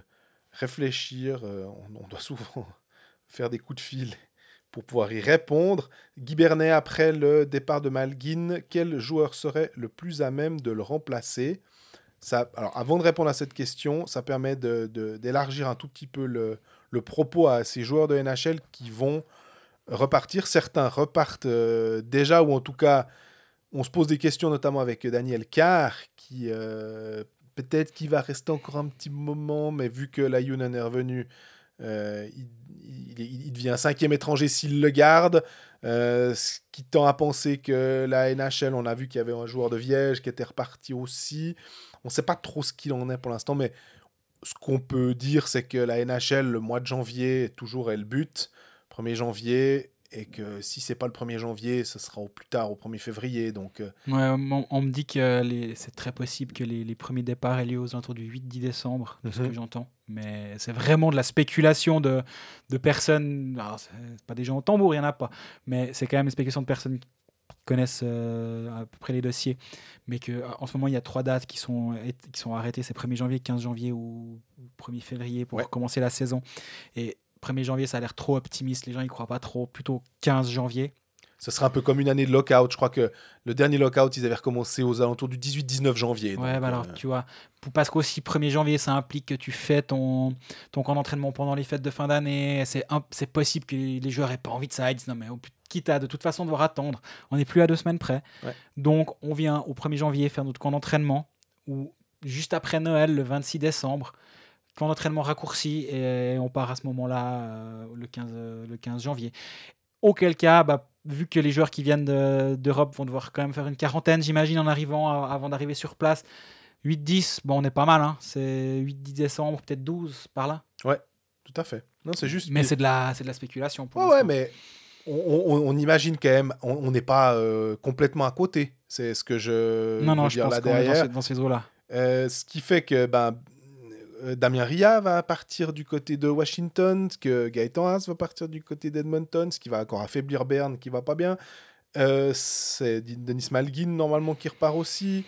réfléchir. euh, on, doit souvent (laughs) faire des coups de fil pour pouvoir y répondre. Guy Bernet, après le départ de Malguin, quel joueur serait le plus à même de le remplacer? Alors, avant de répondre à cette question, ça permet d'élargir un tout petit peu le propos à ces joueurs de NHL qui vont repartir. Certains repartent euh, déjà, ou en tout cas, on se pose des questions, notamment avec Daniel Carr, qui euh, peut-être qu'il va rester encore un petit moment, mais vu que la Yunan est revenu, euh, il, il- il devient cinquième étranger s'il le garde. Ce qui tend à penser que la NHL, on a vu qu'il y avait un joueur de Viège qui était reparti aussi. On ne sait pas trop ce qu'il en est pour l'instant, mais ce qu'on peut dire, c'est que la NHL, le mois de janvier, toujours est le but, 1er janvier, et que si c'est pas le 1er janvier, ce sera au plus tard, au 1er février. Donc, euh, Ouais, on, on me dit que les- c'est très possible que les, les premiers départs aient lieu aux alentours du 8-10 décembre, de ce Mhm. que j'entends. Mais c'est vraiment de la spéculation de, de personnes. Alors, c'est c'est pas des gens au tambour, il n'y en a pas. Mais c'est quand même une spéculation de personnes qui connaissent euh, à peu près les dossiers. Mais que, en ce moment, il y a trois dates qui sont, qui sont arrêtées c'est 1er janvier, 15 janvier ou ou 1er février pour Ouais. commencer la saison. Et 1er janvier, ça a l'air trop optimiste. Les gens y croient pas trop. Plutôt 15 janvier. ce sera un peu comme une année de lockout. Je crois que le dernier lockout, ils avaient recommencé aux alentours du 18-19 janvier. Ouais, bah alors, euh, tu vois, parce qu'aussi 1er janvier, ça implique que tu fais ton, ton camp d'entraînement pendant les fêtes de fin d'année. C'est c'est possible que les joueurs aient pas envie de ça. Ils disent non, mais au- quitte à de toute façon devoir attendre, on n'est plus à deux semaines près. Ouais. Donc, on vient au 1er janvier faire notre camp d'entraînement, ou juste après Noël, le 26 décembre, camp d'entraînement raccourci, et on part à ce moment-là, euh, le, 15, euh, le 15 janvier. Auquel cas, bah, vu que les joueurs qui viennent de- d'Europe vont devoir quand même faire une quarantaine, j'imagine, en arrivant, a- avant d'arriver sur place. 8-10, bon, on est pas mal, hein. c'est 8-10 décembre, peut-être 12 par là. tout à fait. Non, c'est juste. Mais c'est de, la, c'est de la spéculation. Pour Ouais, ouais, mais on, on- on imagine quand même, on n'est pas euh, complètement à côté. C'est ce que je non, non, je dire pense là qu'on est dans derrière. ces, dans ces eaux-là. Euh, ce qui fait que ben, euh, Damien Ria va partir du côté de Washington, que Gaëtan Haas va partir du côté d'Edmonton, ce qui va encore affaiblir Berne qui va pas bien. Euh, c'est Denis Malgin normalement qui repart aussi.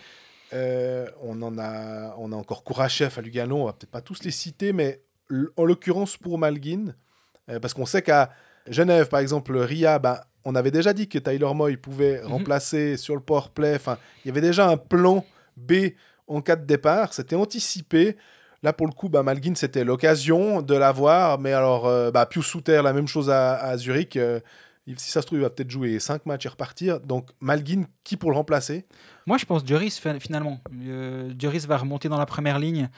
Euh, on en a, on a encore Kourachev à Lugano, on va peut-être pas tous les citer, mais en l'occurrence pour Malgin, euh, parce qu'on sait qu'à Genève par exemple, Ria, ben, on avait déjà dit que Tyler Moy pouvait Mhm. remplacer sur le power play. Enfin, il y avait déjà un plan B en cas de départ, c'était anticipé. Là, pour le coup, bah, Malgin, c'était l'occasion de l'avoir. Mais alors, euh, bah, Pius Souter, la même chose à, à Zurich. euh, si ça se trouve, il va peut-être jouer 5 matchs et repartir. Donc, Malgin, qui pour le remplacer? Moi, je pense Juris, fin- finalement. Euh, Juris va remonter dans la première ligne.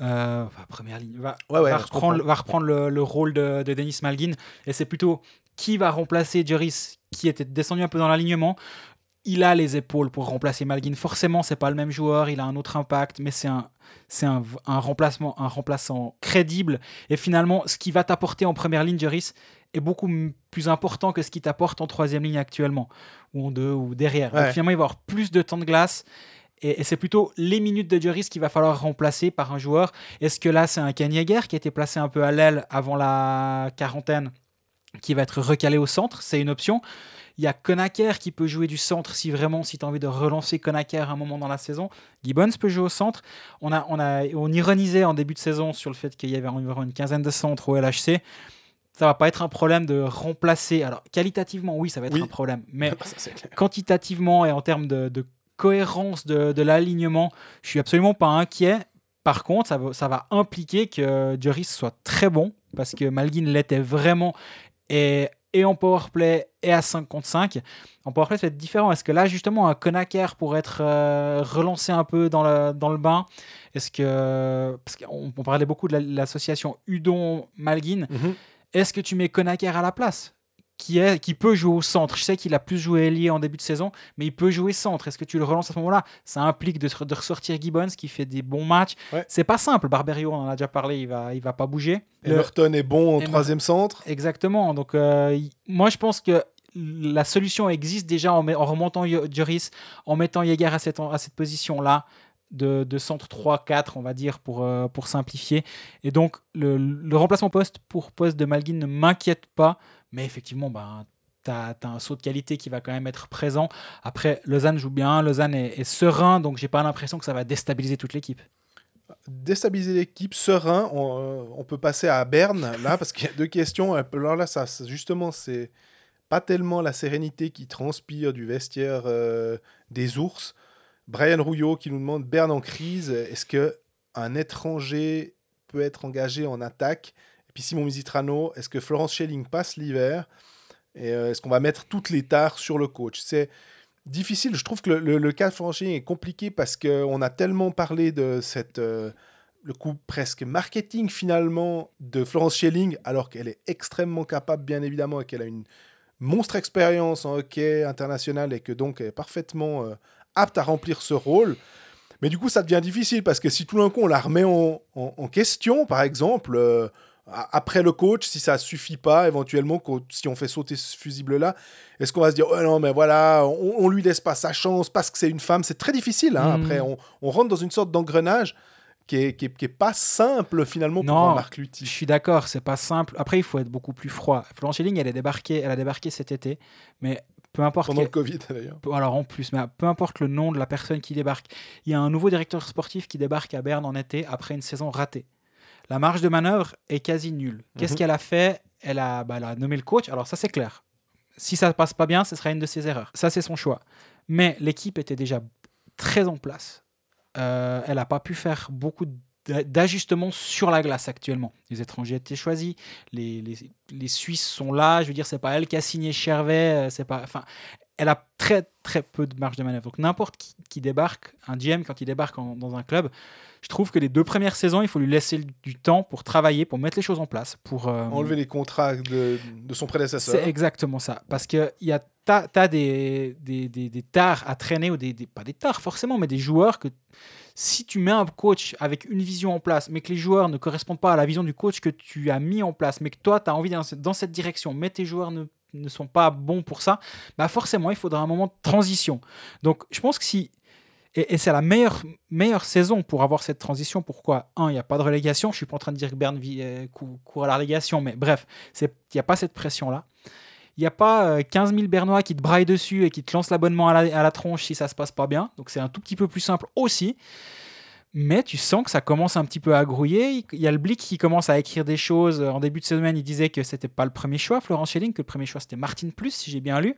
Euh, enfin, première ligne. Va, Ouais, ouais, va reprendre, comprends. va reprendre le, le rôle de, de Denis Malgin. Et c'est plutôt qui va remplacer Juris, qui était descendu un peu dans l'alignement. Il a les épaules pour remplacer Malgin. Forcément, c'est pas le même joueur, il a un autre impact, mais c'est un, c'est un, un remplacement, un remplaçant crédible. Et finalement, ce qui va t'apporter en première ligne, Juris, est beaucoup plus important que ce qui t'apporte en troisième ligne actuellement, ou en deux, ou derrière. Donc Ouais. finalement, il va y avoir plus de temps de glace. Et, et c'est plutôt les minutes de Juris qu'il va falloir remplacer par un joueur. Est-ce que là, c'est un Ken Yeager qui a été placé un peu à l'aile avant la quarantaine, qui va être recalé au centre? C'est une option. Il y a Konaker qui peut jouer du centre si vraiment, si tu as envie de relancer Konaker à un moment dans la saison. Gibbons peut jouer au centre. On, a, on, a, on ironisait en début de saison sur le fait qu'il y avait environ une quinzaine de centres au LHC. Ça va pas être un problème de remplacer. Alors, qualitativement, oui, ça va être Oui. un problème. Mais (laughs) Ça, quantitativement et en termes de, de cohérence de, de l'alignement, je suis absolument pas inquiet. Par contre, ça va, ça va impliquer que Juris soit très bon, parce que Malgin l'était vraiment, et, et en powerplay et à 5 contre 5. En powerplay, ça va être différent. Est-ce que là, justement, un Konaker pourrait être euh, relancé un peu dans le, dans le bain? Est-ce que. Parce qu'on on parlait beaucoup de la- l'association Udon-Malgin. Mhm. Est-ce que tu mets Konaker à la place? Qui, est, qui peut jouer au centre Je sais qu'il a plus joué ailier en début de saison, mais il peut jouer centre. Est-ce que tu le relances à ce moment-là? Ça implique de, de ressortir Gibbons qui fait des bons matchs. Ouais. C'est pas simple. Barberio, on en a déjà parlé, il va, il va pas bouger. Le- Emerton est bon en Emer- troisième centre. Exactement. Donc, euh, moi, je pense que la solution existe déjà en, remontant Juris, en mettant Yeager à cette, à cette position-là, de, de centre 3-4, on va dire, pour, euh, pour simplifier. Et donc, le, le remplacement poste pour poste de Malguin ne m'inquiète pas, mais effectivement, ben, tu as, un saut de qualité qui va quand même être présent. Après, Lausanne joue bien, Lausanne est, serein, donc j'ai pas l'impression que ça va déstabiliser toute l'équipe. Déstabiliser l'équipe, serein. On, euh, peut passer à Berne, là, parce qu'il y a deux questions. Alors là, ça, justement, c'est pas tellement la sérénité qui transpire du vestiaire euh, des ours. Brian Rouillot qui nous demande Berne en crise, est-ce que un étranger peut être engagé en attaque? Et puis Simon Misitrano, est-ce que Florence Schelling passe l'hiver Et euh, est-ce qu'on va mettre toutes les tares sur le coach? C'est difficile. Je trouve que le, cas de Florence Schilling est compliqué parce qu'on a tellement parlé de cette, euh, le coup presque marketing finalement de Florence Schelling, alors qu'elle est extrêmement capable, bien évidemment, et qu'elle a une monstre expérience en hockey international et que donc elle est parfaitement euh, apte à remplir ce rôle. Mais du coup, ça devient difficile parce que si tout d'un coup on la remet en, question, par exemple, après le coach, si ça suffit pas, éventuellement, si on fait sauter ce fusible-là, est-ce qu'on va se dire, oh non, mais voilà, on, on lui laisse pas sa chance parce que c'est une femme C'est très difficile. hein. Mhm. Après, on, on rentre dans une sorte d'engrenage qui est, qui, est, qui est pas simple finalement pour Non, un Marc Je Lutti. suis d'accord, c'est pas simple. Après, il faut être beaucoup plus froid. Florence Schilling, elle, est débarquée, elle a débarqué cet été, mais peu importe. Pendant le Covid d'ailleurs. Alors en plus, mais peu importe le nom de la personne qui débarque, il y a un nouveau directeur sportif qui débarque à Berne en été après une saison ratée. La marge de manœuvre est quasi nulle. Qu'est-ce Mhm. qu'elle a fait? Elle a, bah, elle a nommé le coach. Alors ça c'est clair. Si ça passe pas bien, ce sera une de ses erreurs. Ça c'est son choix. Mais l'équipe était déjà très en place. Euh, elle n'a pas pu faire beaucoup d'a- d'ajustements sur la glace actuellement. Les étrangers étaient choisis, les, les, les Suisses sont là. Je veux dire, c'est pas elle qui a signé Chervet. euh, C'est pas, enfin, elle a très très peu de marge de manœuvre. Donc n'importe qui, qui débarque, un GM quand il débarque en- dans un club, je trouve que les deux premières saisons, il faut lui laisser du temps pour travailler, pour mettre les choses en place, pour euh, Enlever les contrats de, de son prédécesseur. c'est exactement ça. Parce que il y a t'as, des, des, des, des tares à traîner, ou des, des- pas des tares forcément, mais des joueurs que si tu mets un coach avec une vision en place, mais que les joueurs ne correspondent pas à la vision du coach que tu as mis en place, mais que toi, tu as envie dans cette- dans cette direction, mais tes joueurs ne, ne sont pas bons pour ça, bah forcément, il faudra un moment de transition. Donc, je pense que si. Et, c'est la meilleure, meilleure saison pour avoir cette transition. Pourquoi? Un, il n'y a pas de relégation. Je suis pas en train de dire que Berne vit, euh, cou- court à la relégation, mais bref, il n'y a pas cette pression-là. Il n'y a pas euh, 15 000 Bernois qui te braillent dessus et qui te lancent l'abonnement à la, à la tronche si ça se passe pas bien. Donc c'est un tout petit peu plus simple aussi. Mais tu sens que ça commence un petit peu à grouiller. Il y a le Blick qui commence à écrire des choses. En début de semaine, il disait que c'était pas le premier choix, Florent Schelling, que le premier choix c'était Martin Plus, si j'ai bien lu.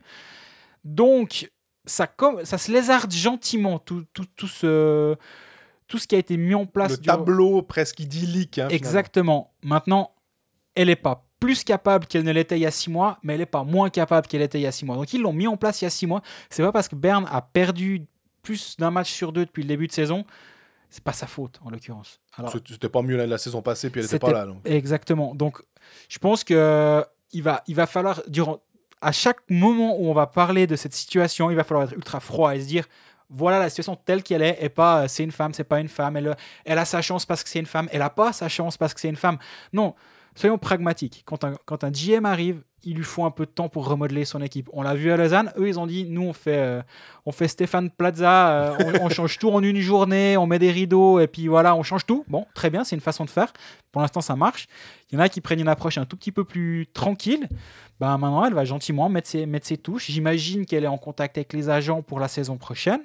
Donc ça, ça se lézarde gentiment, tout, tout, tout, ce, tout ce qui a été mis en place. Le tableau presque idyllique. hein. Exactement. Maintenant, elle n'est pas plus capable qu'elle ne l'était il y a six mois, mais elle n'est pas moins capable qu'elle était il y a six mois. Donc ils l'ont mis en place il y a six mois. C'est pas parce que Berne a perdu plus d'un match sur deux depuis le début de saison. C'est pas sa faute en l'occurrence. Alors, C'était pas mieux la saison passée, puis elle était C'était- pas là. donc. Exactement. Donc, je pense que il va, il va falloir, durant, à chaque moment où on va parler de cette situation, il va falloir être ultra froid et se dire voilà la situation telle qu'elle est et pas euh, c'est une femme, c'est pas une femme, elle, elle a sa chance parce que c'est une femme, elle a pas sa chance parce que c'est une femme. Non, soyons pragmatiques. Quand un, quand un GM arrive, il lui faut un peu de temps pour remodeler son équipe. On l'a vu à Lausanne, eux ils ont dit nous on fait, euh, on fait Stéphane Plaza, euh, on, change tout en une journée, on met des rideaux et puis voilà, on change tout. Bon, très bien, c'est une façon de faire. Pour l'instant ça marche. Il y en a qui prennent une approche un tout petit peu plus tranquille. Ben, maintenant, elle va gentiment mettre ses, mettre ses touches. J'imagine qu'elle est en contact avec les agents pour la saison prochaine.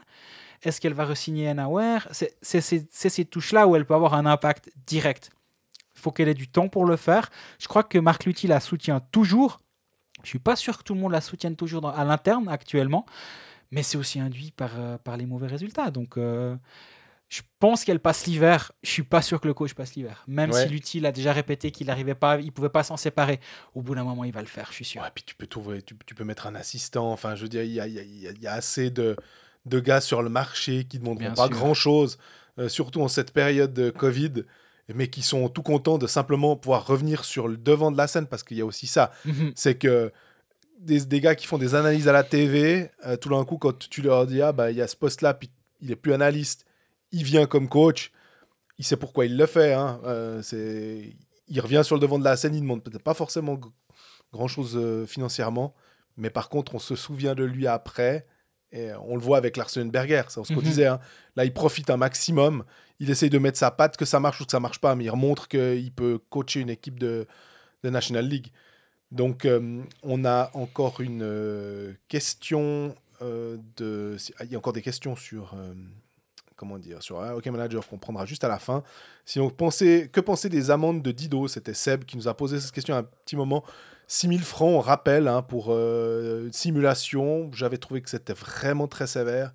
Est-ce qu'elle va re-signer Anaware c'est ces touches-là où elle peut avoir un impact direct. Il faut qu'elle ait du temps pour le faire. Je crois que Marc Lutti la soutient toujours. Je suis pas sûr que tout le monde la soutienne toujours dans- à l'interne actuellement, mais c'est aussi induit par, euh, par les mauvais résultats. Donc, euh, je pense qu'elle passe l'hiver. Je suis pas sûr que le coach passe l'hiver. Même Ouais. si Lutti l'a déjà répété qu'il n'arrivait pas, il pouvait pas s'en séparer. Au bout d'un moment, il va le faire, je suis sûr. Ouais, puis tu peux trouver, tu, tu peux mettre un assistant. Enfin, je veux dire, il y a, y a- y a- y a assez de, de gars sur le marché qui ne demanderont Bien pas sûr. grand chose, surtout en cette période de Covid, mais qui sont tout contents de simplement pouvoir revenir sur le devant de la scène parce qu'il y a aussi ça. Mhm. C'est que des, des gars qui font des analyses à la TV, euh, tout d'un coup, quand tu leur dis, ah, bah, il y a ce poste-là, puis il est plus analyste, il vient comme coach, il sait pourquoi il le fait. hein. Euh, c'est... Il revient sur le devant de la scène, il ne demande peut-être pas forcément grand-chose euh, financièrement, mais par contre, on se souvient de lui après. Et on le voit avec Larsenberger, ça on se Mhm. disait. hein. Là, il profite un maximum. Il essaye de mettre sa patte, que ça marche ou que ça marche pas, mais il remontre qu'il peut coacher une équipe de, de National League. Donc, euh, on a encore une euh, question euh, de. ah, Il y a encore des questions sur. comment dire Sur un Hockey Manager qu'on prendra juste à la fin. Sinon, pensez, que penser des amendes de Dido? C'était Seb qui nous a posé cette question à un petit moment. 6 000 francs, on rappelle, hein, pour euh, simulation. J'avais trouvé que c'était vraiment très sévère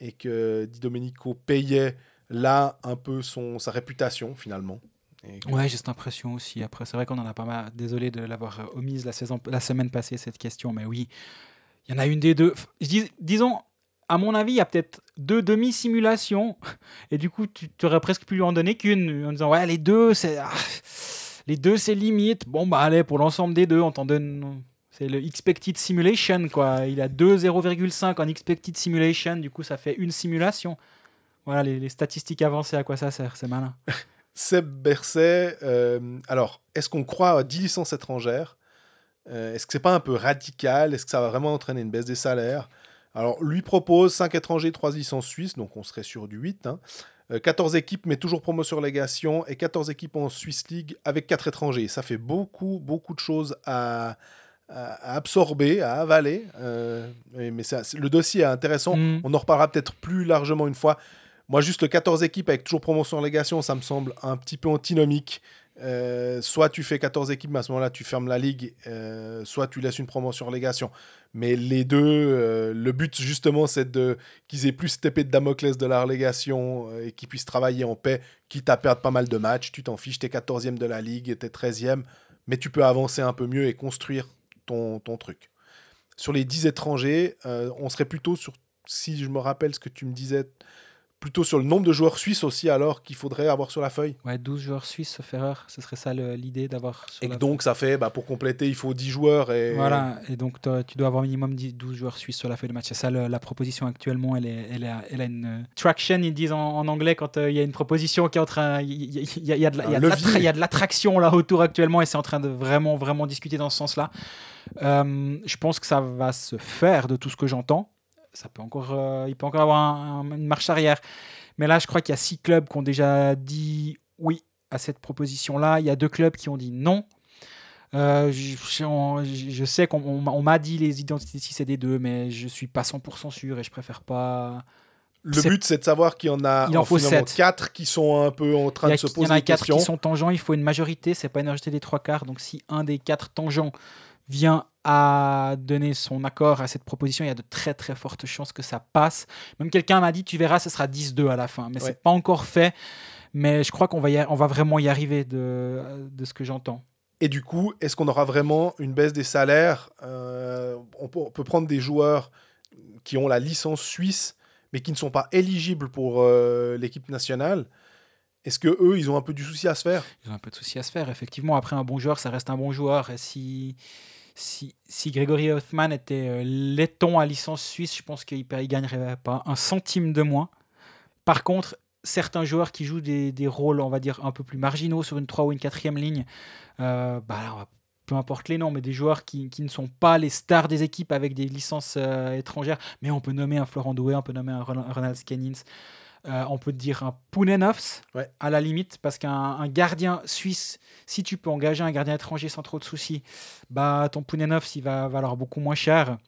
et que Di Domenico payait là un peu son, sa réputation finalement. Que- Ouais, j'ai cette impression aussi. Après, c'est vrai qu'on en a pas mal. Désolé de l'avoir euh, omise la, saison, la semaine passée, cette question, mais oui, il y en a une des deux. Disons, à mon avis, il y a peut-être deux demi-simulations, (laughs) et du coup, tu aurais presque pu lui en donner qu'une, en disant, ouais, les deux, c'est. ah, les deux, c'est limite. Bon, bah, allez, pour l'ensemble des deux, on t'en donne. C'est le expected simulation, quoi. Il a 2 0,5 en expected simulation, du coup, ça fait une simulation. Voilà, les, les statistiques avancées, à quoi ça sert C'est malin. (laughs) Seb Berset, euh, alors, est-ce qu'on croit à 10 licences étrangères Euh, Est-ce que c'est pas un peu radical? Est-ce que ça va vraiment entraîner une baisse des salaires? Alors, lui propose 5 étrangers, 3 licences suisses, donc on serait sur du 8. hein. Euh, 14 équipes, mais toujours promo sur légation, et 14 équipes en Swiss League avec 4 étrangers. Ça fait beaucoup, beaucoup de choses à, absorber, à avaler. mais ça- le dossier est intéressant. Mm. On en reparlera peut-être plus largement une fois. Moi, juste le 14 équipes avec toujours promotion en légation, ça me semble un petit peu antinomique. Euh, soit tu fais 14 équipes, mais à ce moment-là, tu fermes la ligue, euh, soit tu laisses une promotion en légation. Mais les deux, euh, le but justement, c'est de qu'ils aient plus cette épée de Damoclès de la relégation et qu'ils puissent travailler en paix, quitte à pas mal de matchs. Tu t'en fiches, t'es 14e de la ligue, t'es 13e, mais tu peux avancer un peu mieux et construire ton, ton truc. Sur les 10 étrangers, on serait plutôt sur, si je me rappelle ce que tu me disais, plutôt sur le nombre de joueurs suisses aussi, alors qu'il faudrait avoir sur la feuille. Ouais, 12 joueurs suisses, sauf erreur. Ce serait ça l'idée d'avoir. Et la- donc, ça fait, bah, pour compléter, il faut 10 joueurs. Et... Voilà, et donc tu dois avoir minimum 10 12 joueurs suisses sur la feuille de match. C'est ça le- la proposition actuellement. Elle, est, elle, a, elle a une euh, traction, ils disent en, en anglais, quand euh, il y a une proposition qui est en train. Y, y il y a de l'attraction là autour actuellement et c'est en train de vraiment, vraiment discuter dans ce sens-là. Euh, je pense que ça va se faire de tout ce que j'entends. Ça peut encore, euh, il peut encore avoir un- un- une marche arrière. Mais là, je crois qu'il y a six clubs qui ont déjà dit oui à cette proposition-là. Il y a deux clubs qui ont dit non. Euh, je, sais qu'on on m'a- dit les identités si c'est des deux, mais je suis pas 100% sûr et je préfère pas. Le but, c'est de savoir qu'il y en a Il en faut finalement sept. 4 qui sont un peu en train a- de se il y poser en a des quatre questions. qui sont tangents, il faut une majorité, c'est pas une majorité des trois quarts. Donc si un des quatre tangents vient à donner son accord à cette proposition, il y a de très très fortes chances que ça passe. Même quelqu'un m'a dit, tu verras, ce sera 10-2 à la fin, mais Ouais. c'est pas encore fait. Mais je crois qu'on va, y a- on va vraiment y arriver de, de ce que j'entends. Et du coup, est-ce qu'on aura vraiment une baisse des salaires? Euh, on, peut, on peut prendre des joueurs qui ont la licence suisse, mais qui ne sont pas éligibles pour euh, l'équipe nationale. Est-ce que eux, ils ont un peu du souci à se faire? Ils ont un peu de soucis à se faire. Effectivement, après, un bon joueur, ça reste un bon joueur. Et si, si, si Grégory Hoffman était euh, laiton à licence suisse, je pense qu'il ne gagnerait pas un centime de moins. Par contre, certains joueurs qui jouent des, des rôles, on va dire, un peu plus marginaux sur une 3 ou une 4 ligne, euh, bah, peu importe les noms, mais des joueurs qui, qui ne sont pas les stars des équipes avec des licences euh, étrangères, mais on peut nommer un Florent Doué, on peut nommer un Ron- Ronald Scannins, euh, on peut dire un Pounenovs, Ouais. à la limite, parce qu'un un gardien suisse, si tu peux engager un gardien étranger sans trop de soucis, bah ton Pounenovs, il va valoir beaucoup moins cher.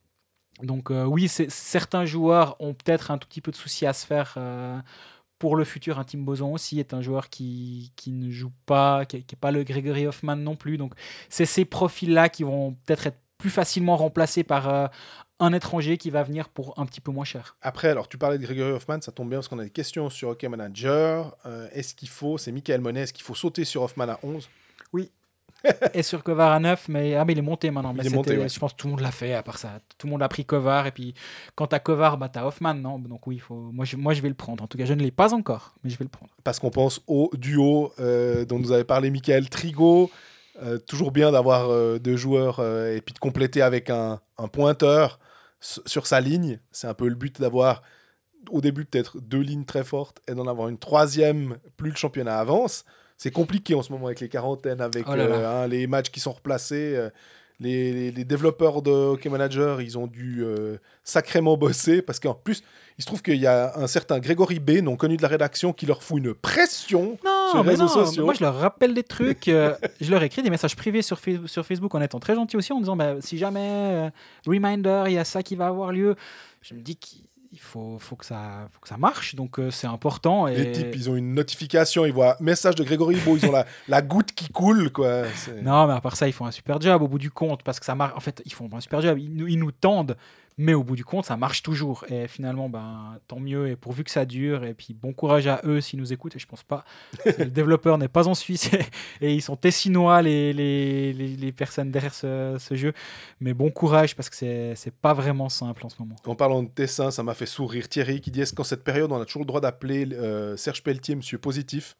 Donc euh, oui, certains joueurs ont peut-être un tout petit peu de soucis à se faire euh, pour le futur. Un Tim Boson aussi est un joueur qui, qui ne joue pas, qui n'est pas le Gregory Hoffman non plus. Donc c'est ces profils-là qui vont peut-être être plus facilement remplacés par euh, un étranger qui va venir pour un petit peu moins cher. Après, alors tu parlais de Grégory Hoffman, ça tombe bien parce qu'on a des questions sur Hockey Manager. Euh, est-ce qu'il faut, c'est Michael Monet, est-ce qu'il faut sauter sur Hoffman à 11 (laughs) et sur Kovar à 9, mais, ah, mais il est monté maintenant. Il Mais est monté, ouais. Je pense que tout le monde l'a fait à part ça. Tout le monde a pris Kovar. Et puis quand tu as Kovar, bah, tu as Hoffman. Non? Donc oui, faut... moi, je, moi je vais le prendre. En tout cas, je ne l'ai pas encore, mais je vais le prendre. Parce qu'on pense au duo euh, dont nous avait parlé Michael Trigo. Euh, toujours bien d'avoir euh, deux joueurs euh, et puis de compléter avec un, un pointeur sur sa ligne. C'est un peu le but d'avoir au début peut-être deux lignes très fortes et d'en avoir une troisième plus le championnat avance. C'est compliqué en ce moment avec les quarantaines, avec Oh là là. euh, hein, les matchs qui sont replacés. euh, les, les- les développeurs de Hockey Manager, ils ont dû euh, sacrément bosser parce qu'en plus, il se trouve qu'il y a un certain Grégory B, non connu de la rédaction, qui leur fout une pression Non, Sur les mais réseaux non, sociaux. Moi, je leur rappelle des trucs. euh, je leur écris des messages privés sur, sur Facebook en étant très gentil aussi, en disant bah, si jamais, euh, reminder, il y a ça qui va avoir lieu. Je me dis qu'il faut, faut, que, ça, faut que ça marche, donc euh, c'est important. Et... Les types, ils ont une notification, ils voient message de Grégory Beau, ils ont la, (laughs) la goutte qui coule, quoi. Non, mais à part ça, ils font un super job au bout du compte, parce que ça marche. En fait, ils font un super job. Ils nous, ils nous tendent Mais au bout du compte, ça marche toujours. Et finalement, ben, tant mieux. Et pourvu que ça dure. Et puis bon courage à eux s'ils nous écoutent. Et je pense pas. le (laughs) développeur n'est pas en Suisse. Et, (laughs) et ils sont tessinois, les, les, les, les personnes derrière ce, ce jeu. Mais bon courage parce que c'est c'est pas vraiment simple en ce moment. En parlant de Tessin, ça m'a fait sourire. Thierry qui dit Est-ce qu'en cette période, on a toujours le droit d'appeler euh, Serge Pelletier Monsieur Positif?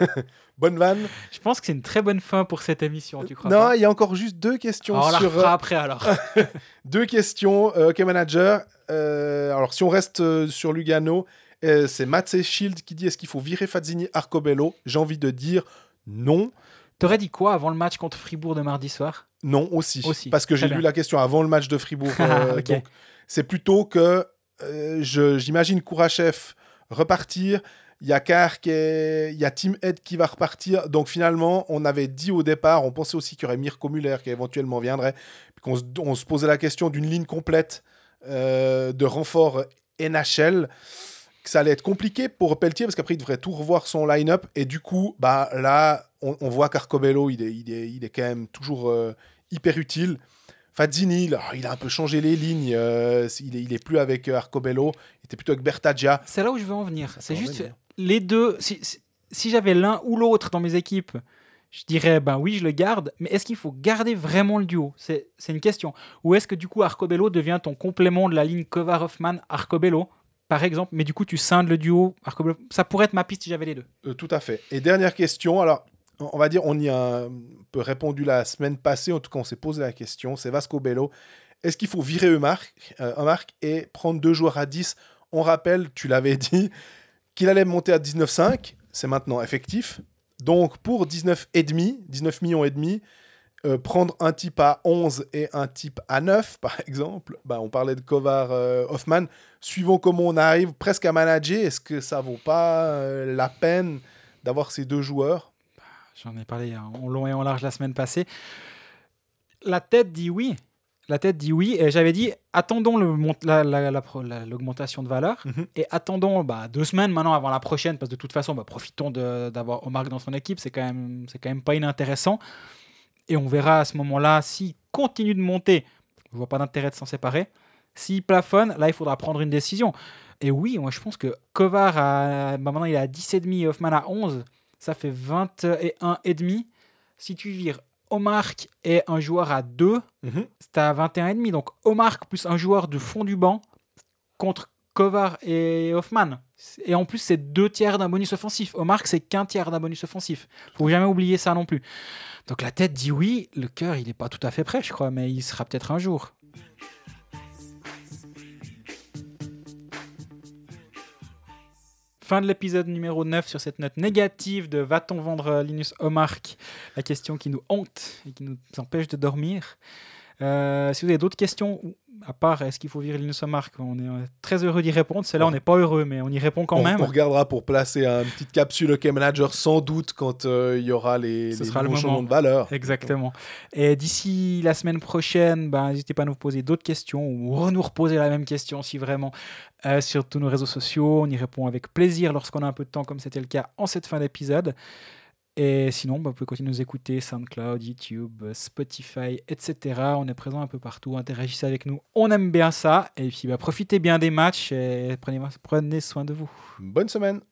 (laughs) Bonne vanne. Je pense que c'est une très bonne fin pour cette émission, tu crois Non, il y a encore juste deux questions Alors, on la sur. euh, après alors. (laughs) deux questions. Euh, OK Manager. Euh, alors, si on reste euh, sur Lugano, c'est Matze Shield qui dit Est-ce qu'il faut virer Fazzini Arcobello? J'ai envie de dire non. T'aurais dit quoi avant le match contre Fribourg de mardi soir? Non aussi. Aussi, Parce que j'ai lu la question avant le match de Fribourg. (laughs) Ah, donc, c'est plutôt que j'imagine Kourachev repartir. Il y a qui est- il y a Team Head qui va repartir. Donc finalement, on avait dit au départ, on pensait aussi qu'il y aurait Mirko Muller qui éventuellement viendrait. Puis qu'on se, on se posait la question d'une ligne complète euh, de renfort NHL. Que ça allait être compliqué pour Pelletier parce qu'après il devrait tout revoir son line-up. Et du coup, bah là, on, on voit qu'Arcobello, il est, il, est, il est quand même toujours euh, hyper utile. Fazzini, là, il a un peu changé les lignes. euh, il, est, il est plus avec Arcobello. Il était plutôt avec Bertaggia. C'est là où je veux en venir. C'est juste vas-y. Les deux. Si, j'avais l'un ou l'autre dans mes équipes, je dirais ben oui, je le garde. Mais est-ce qu'il faut garder vraiment le duo? C'est une question. Ou est-ce que du coup Arcobello devient ton complément de la ligne Kovar-Hoffman-Arcobello par exemple, mais du coup tu scindes le duo Arcobello. Ça pourrait être ma piste si j'avais les deux. Euh, tout à fait. Et dernière question. Alors, on va dire, on y a un peu répondu la semaine passée. En tout cas, on s'est posé la question. C'est Vasco Bello. Est-ce qu'il faut virer Eumark, euh, Eumark et prendre deux joueurs à 10 On rappelle, tu l'avais (laughs) dit, qu'il allait monter à 19,5. C'est maintenant effectif. Donc, pour 19,5, 19 millions et demi, euh, prendre un type à 11 et un type à 9, (laughs) par exemple, bah, on parlait de Kovar euh, Hoffman, suivant comment on arrive presque à manager, est-ce que ça vaut pas euh, la peine d'avoir ces deux joueurs? J'en ai parlé en long et en large la semaine passée. La tête dit oui. La tête dit oui. Et j'avais dit, attendons l'augmentation de valeur. Mhm. Et attendons bah, deux semaines maintenant avant la prochaine. Parce que de toute façon, bah, profitons de- d'avoir Omar dans son équipe. C'est quand, même- c'est quand même pas inintéressant. Et on verra à ce moment-là s'il continue de monter. Je vois pas d'intérêt de s'en séparer. S'il plafonne, là, il faudra prendre une décision. Et oui, moi, je pense que Kovar, a, bah, maintenant, il est à 10,5 et Hoffman à 11. Ça fait 21,5. Si tu vires Omark et un joueur à 2, c'est à 21,5. Donc Omark plus un joueur de fond du banc contre Kovar et Hoffman. Et en plus, c'est deux tiers d'un bonus offensif. Omark, c'est qu'un tiers d'un bonus offensif. Faut jamais oublier ça non plus. Donc la tête dit oui, le cœur, il n'est pas tout à fait prêt, je crois, mais il sera peut-être un jour. Fin de l'épisode numéro 9 sur cette note négative de Va-t-on vendre Linus Omark La question qui nous hante et qui nous empêche de dormir. Euh, si vous avez d'autres questions, à part est-ce qu'il faut virer Linus Omark, on est très heureux d'y répondre. Celle-là, on n'est pas heureux, mais on y répond quand on, même. on regardera pour placer une petite capsule OK Manager sans doute quand euh, il y aura les, Ce les sera le nouveaux changements de valeur. Exactement. Et d'ici la semaine prochaine, ben, n'hésitez pas à nous poser d'autres questions ou à nous reposer la même question si vraiment euh, sur tous nos réseaux sociaux. On y répond avec plaisir lorsqu'on a un peu de temps, comme c'était le cas en cette fin d'épisode. Et sinon, ben, vous pouvez continuer à nous écouter SoundCloud, YouTube, Spotify, etc. On est présent un peu partout. Interagissez avec nous. On aime bien ça. Et puis, ben, profitez bien des matchs et prenez soin de vous. Bonne semaine